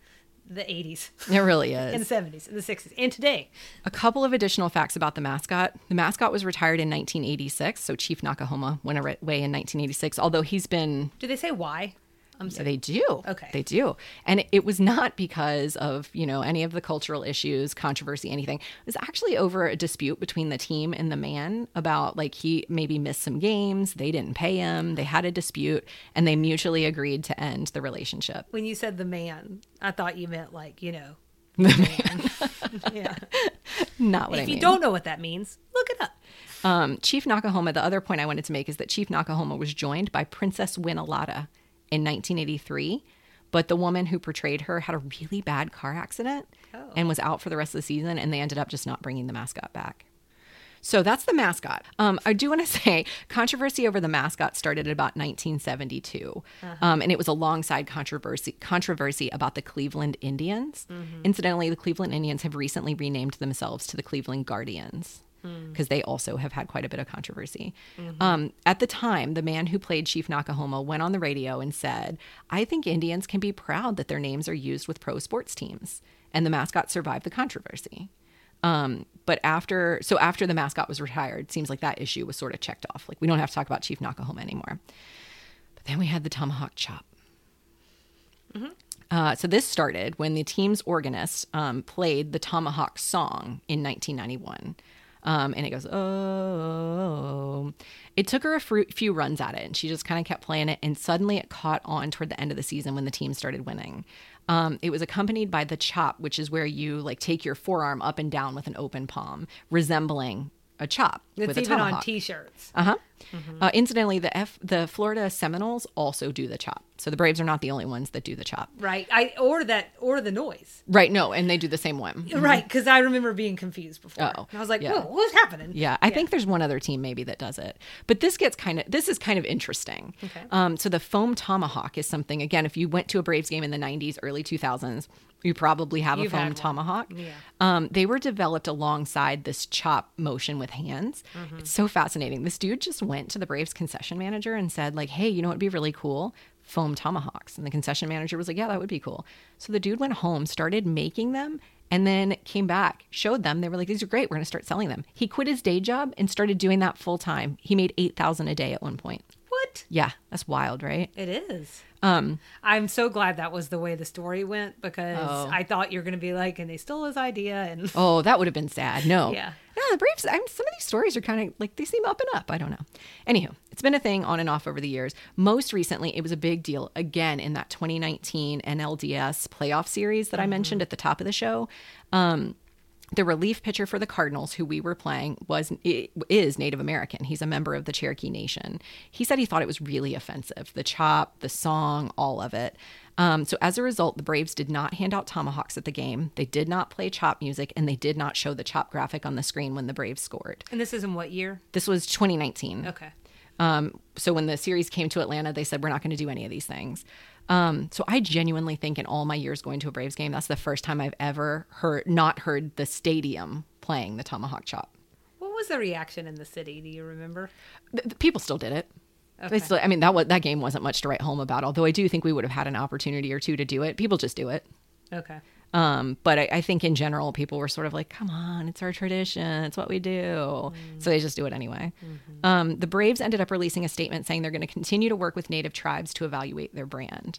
the 80s It really and is. the 70s and the 60s and today. A couple of additional facts about the mascot. The mascot was retired in 1986, so Chief Noc-A-Homa went away in 1986, although he's been Do they say why? I'm So sorry. they do. Okay. They do. And it was not because of, you know, any of the cultural issues, controversy, anything. It was actually over a dispute between the team and the man about like he maybe missed some games, they didn't pay him, they had a dispute, and they mutually agreed to end the relationship. When you said the man, I thought you meant like, you know, the man. yeah. Not what if I you don't know what that means, look it up. Um, Chief Noc-A-Homa, the other point I wanted to make is that Chief Noc-A-Homa was joined by Princess Win-A-Lotta in 1983, but the woman who portrayed her had a really bad car accident Oh. and was out for the rest of the season, and they ended up just not bringing the mascot back. So that's the mascot. Um, I do want to say controversy over the mascot started at about 1972, um, and it was alongside controversy controversy about the Cleveland Indians. Incidentally, the Cleveland Indians have recently renamed themselves to the Cleveland Guardians because they also have had quite a bit of controversy. Um, at the time, the man who played Chief Noc-A-Homa went on the radio and said, "I think Indians can be proud that their names are used with pro sports teams," and the mascot survived the controversy. Um, but after, so after the mascot was retired, seems like that issue was sort of checked off. Like we don't have to talk about Chief Noc-A-Homa anymore. But then we had the tomahawk chop. Uh, so this started when the team's organist um, played the Tomahawk song in 1991. Um, and it goes, oh. It took her a few runs at it, and she just kind of kept playing it. And suddenly it caught on toward the end of the season when the team started winning. Um, it was accompanied by the chop, which is where you like take your forearm up and down with an open palm, resembling a chop It's with a even on t-shirts. Uh huh. Uh, incidentally, the F, the Florida Seminoles also do the chop. So the Braves are not the only ones that do the chop. Right. I or that or the noise. Right? No, and they do the same one. Right, because I remember being confused before. Oh, I was like, yeah. "Whoa, what's happening?" Yeah, I think there's one other team maybe that does it. But this gets kind of this is kind of interesting. Okay. Um, so the foam tomahawk is something again. If you went to a Braves game in the '90s, early 2000s, you probably have You've a foam tomahawk. Yeah. Um, they were developed alongside this chop motion with hands. Mm-hmm. It's so fascinating. This dude just went to the Braves concession manager and said, like, "Hey, you know what would be really cool? Foam tomahawks." And the concession manager was like, "Yeah, that would be cool." So the dude went home, started making them, and then came back, showed them. They were like, "These are great. We're going to start selling them." He quit his day job and started doing that full time. He made eight thousand a day at one point. What? Yeah, that's wild, right? It is. Um, I'm so glad that was the way the story went because Oh. I thought you were going to be like, and they stole his idea, and Oh, that would have been sad. No. Yeah. No, the Braves, I'm, some of these stories are kind of like they seem up and up. I don't know. Anywho, it's been a thing on and off over the years. Most recently, it was a big deal again in that 2019 NLDS playoff series that I mentioned at the top of the show. Um, the relief pitcher for the Cardinals, who we were playing, was is Native American. He's a member of the Cherokee Nation. He said he thought it was really offensive, the chop, the song, all of it. Um, so as a result, the Braves did not hand out tomahawks at the game. They did not play chop music, and they did not show the chop graphic on the screen when the Braves scored. and this is in what year? This was 2019. Okay. Um, so when the series came to Atlanta, they said we're not going to do any of these things. Um, so I genuinely think in all my years going to a Braves game, that's the first time I've ever heard not heard the stadium playing the tomahawk chop. What was the reaction in the city? Do you remember? The, the people still did it. Okay. Like- I mean that was, that game wasn't much to write home about. Although I do think we would have had an opportunity or two to do it. People just do it. Okay. Um, but I, I think in general, people were sort of like, come on, it's our tradition. It's what we do. So they just do it anyway. Um, the Braves ended up releasing a statement saying they're going to continue to work with native tribes to evaluate their brand.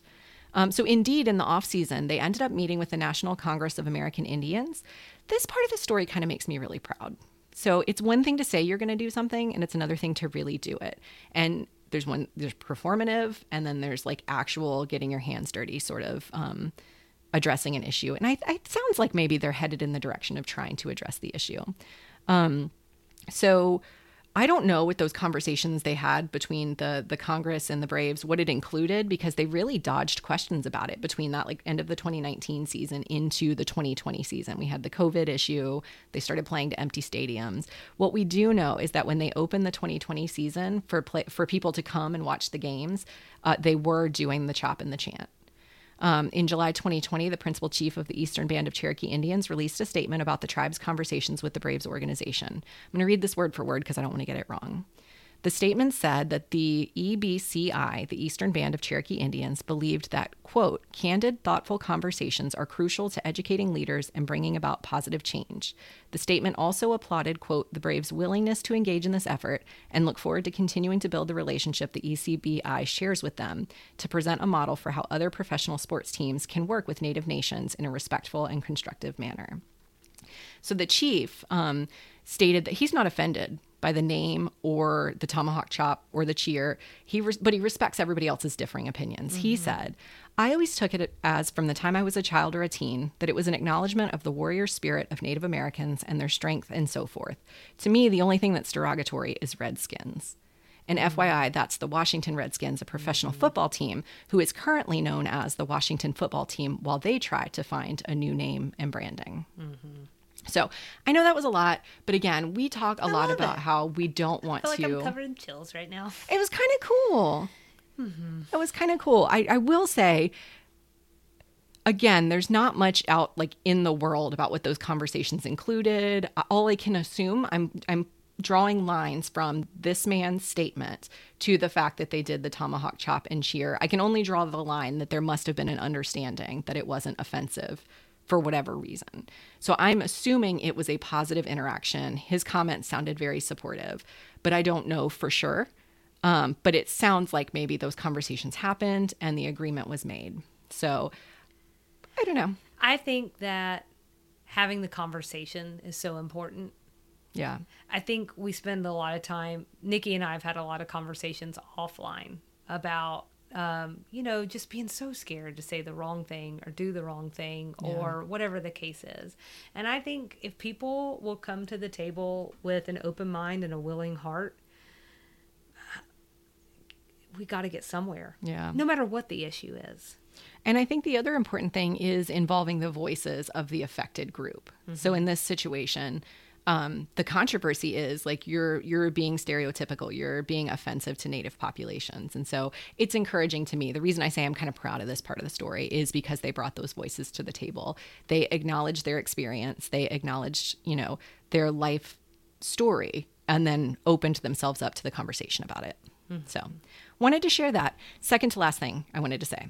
Um, so indeed, in the off season, they ended up meeting with the National Congress of American Indians. This part of the story kind of makes me really proud. So it's one thing to say you're going to do something, and it's another thing to really do it. And there's one there's performative, and then there's like actual getting your hands dirty, sort of um, addressing an issue. And I, it sounds like maybe they're headed in the direction of trying to address the issue. Um, so I don't know what those conversations they had between the the Congress and the Braves, what it included, because they really dodged questions about it between that like end of the 2019 season into the 2020 season. We had the COVID issue. They started playing to empty stadiums. What we do know is that when they opened the 2020 season for play, for people to come and watch the games, uh, they were doing the chop and the chant. Um, in July 2020, the principal chief of the Eastern Band of Cherokee Indians released a statement about the tribe's conversations with the Braves organization. I'm going to read this word for word because I don't want to get it wrong. The statement said that the EBCI, the Eastern Band of Cherokee Indians, believed that, quote, candid, thoughtful conversations are crucial to educating leaders and bringing about positive change. The statement also applauded, quote, the Braves' willingness to engage in this effort and look forward to continuing to build the relationship the ECBI shares with them to present a model for how other professional sports teams can work with Native nations in a respectful and constructive manner. So the chief um, stated that he's not offended by the name or the tomahawk chop or the cheer. He res- but he respects everybody else's differing opinions. He mm-hmm. said, "I always took it as from the time I was a child or a teen that it was an acknowledgement of the warrior spirit of Native Americans and their strength and so forth. To me, the only thing that's derogatory is Redskins." And mm-hmm. FYI, that's the Washington Redskins, a professional football team who is currently known as the Washington football team while they try to find a new name and branding. Mm-hmm. So I know that was a lot, but again, we talk a lot about it. how we don't want I feel like to. I'm covered in chills right now. It was kind of cool. Mm-hmm. It was kind of cool. I, I will say, again, there's not much out like in the world about what those conversations included. All I can assume, I'm I'm drawing lines from this man's statement to the fact that they did the tomahawk chop and cheer. I can only draw the line that there must have been an understanding that it wasn't offensive for whatever reason. So I'm assuming it was a positive interaction. His comments sounded very supportive, but I don't know for sure. Um, but it sounds like maybe those conversations happened and the agreement was made. So I don't know. I think that having the conversation is so important. Yeah. I think we spend a lot of time, Nikki and I have had a lot of conversations offline about, um, you know, just being so scared to say the wrong thing or do the wrong thing or whatever the case is. And I think if people will come to the table with an open mind and a willing heart, we got to get somewhere. Yeah. No matter what the issue is. And I think the other important thing is involving the voices of the affected group. So in this situation, um, the controversy is like you're you're being stereotypical, you're being offensive to native populations, and so it's encouraging to me. The reason I say I'm kind of proud of this part of the story is because they brought those voices to the table. They acknowledged their experience, they acknowledged you know their life story, and then opened themselves up to the conversation about it. So wanted to share that. Second to last thing I wanted to say.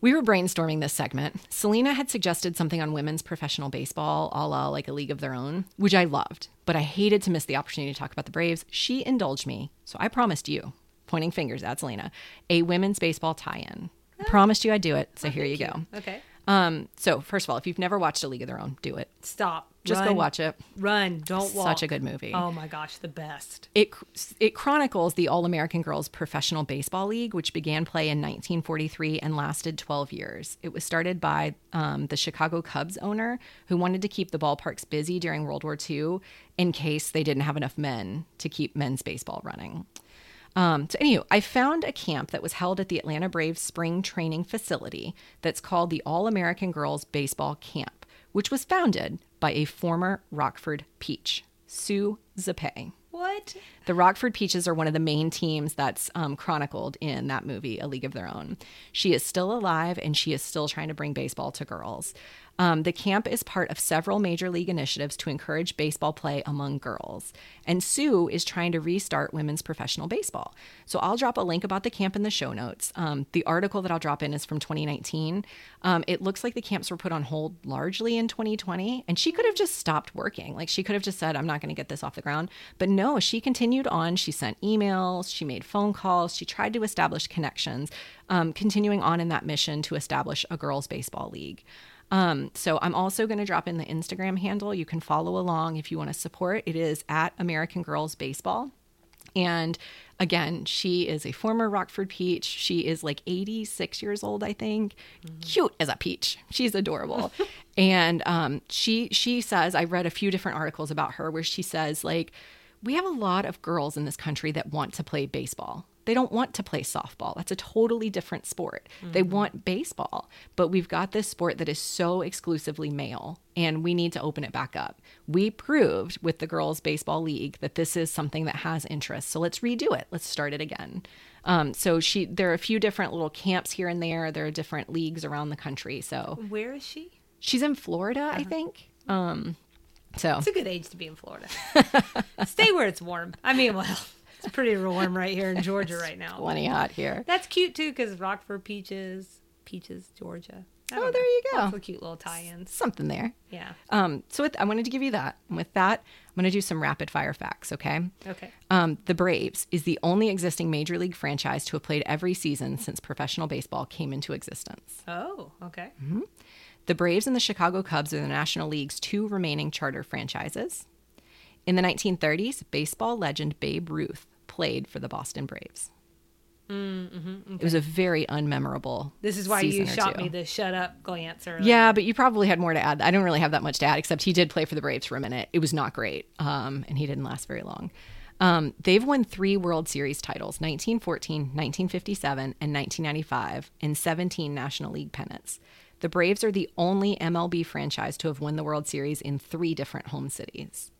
We were brainstorming this segment. Selena had suggested something on women's professional baseball, a la like a league of their own, which I loved, but I hated to miss the opportunity to talk about the Braves. She indulged me, so I promised you, pointing fingers at Selena, a women's baseball tie in. I promised you I'd do it, so here you go. Okay. Um, so, first of all, if you've never watched A League of Their Own, do it. Stop. Just go watch it. Run. Don't walk. Such a good movie. Oh my gosh, the best. It it chronicles the All American Girls Professional Baseball League, which began play in 1943 and lasted 12 years. It was started by um, the Chicago Cubs owner who wanted to keep the ballparks busy during World War II in case they didn't have enough men to keep men's baseball running. Um, so, anywho, I found a camp that was held at the Atlanta Braves spring training facility that's called the All American Girls Baseball Camp, which was founded by a former Rockford Peach, Sue Zipay. What? The Rockford Peaches are one of the main teams that's um, chronicled in that movie, A League of Their Own. She is still alive and she is still trying to bring baseball to girls. Um, the camp is part of several major league initiatives to encourage baseball play among girls. And Sue is trying to restart women's professional baseball. So I'll drop a link about the camp in the show notes. Um, the article that I'll drop in is from 2019. Um, it looks like the camps were put on hold largely in 2020, and she could have just stopped working. Like she could have just said, I'm not going to get this off the ground. But no, she continued on. She sent emails, she made phone calls, she tried to establish connections, um, continuing on in that mission to establish a girls' baseball league. Um, so I'm also going to drop in the Instagram handle. You can follow along if you want to support. It is at American Girls Baseball. And again, she is a former Rockford Peach. She is like 86 years old, I think. Cute as a peach. She's adorable. and um, she she says, I read a few different articles about her where she says like, we have a lot of girls in this country that want to play baseball. They don't want to play softball. That's a totally different sport. They want baseball, but we've got this sport that is so exclusively male and we need to open it back up. We proved with the Girls Baseball League that this is something that has interest. So let's redo it. Let's start it again. Um, so she there are a few different little camps here and there. There are different leagues around the country. So Where is she? she's in Florida, I think. Um, so It's a good age to be in Florida. Stay where it's warm. I mean, well, it's pretty warm right here in Georgia right now. plenty hot here. That's cute too, because Rockford peaches, peaches, Georgia. Oh, there know. you go. Lots of cute little tie-ins. Something there. Yeah. Um, so with, I wanted to give you that. And with that, I'm going to do some rapid fire facts, okay? Okay. Um, the Braves is the only existing major league franchise to have played every season since professional baseball came into existence. Oh, okay. The Braves and the Chicago Cubs are the National League's two remaining charter franchises. In the 1930s, baseball legend Babe Ruth played for the Boston Braves. It was a very unmemorable. This is why you shot me the shut up glance. Or Yeah, but you probably had more to add. I don't really have that much to add, except he did play for the Braves for a minute. It was not great, um, and he didn't last very long. Um, they've won three World Series titles 1914, 1957, and 1995, and 17 National League pennants. The Braves are the only MLB franchise to have won the World Series in three different home cities.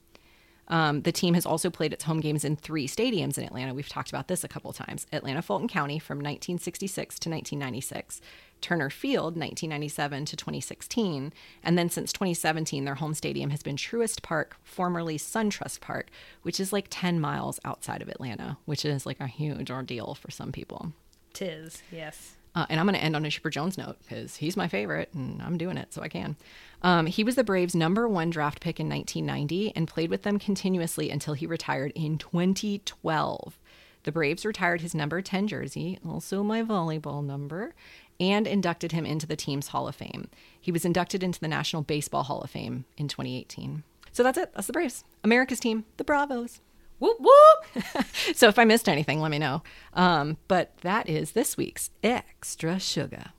Um, the team has also played its home games in three stadiums in Atlanta. We've talked about this a couple times. Atlanta Fulton County from 1966 to 1996, Turner Field 1997 to 2016, and then since 2017, their home stadium has been Truist Park, formerly SunTrust Park, which is like 10 miles outside of Atlanta, which is like a huge ordeal for some people. tis. Yes. Uh, and I'm going to end on a Chipper Jones note because he's my favorite and I'm doing it so I can. Um, he was the Braves' number one draft pick in 1990 and played with them continuously until he retired in 2012. The Braves retired his number 10 jersey, also my volleyball number, and inducted him into the team's Hall of Fame. He was inducted into the National Baseball Hall of Fame in 2018. So that's it. That's the Braves. America's team, the Bravos. Whoop whoop. So if I missed anything, let me know. Um, but that is this week's Extra Sugar.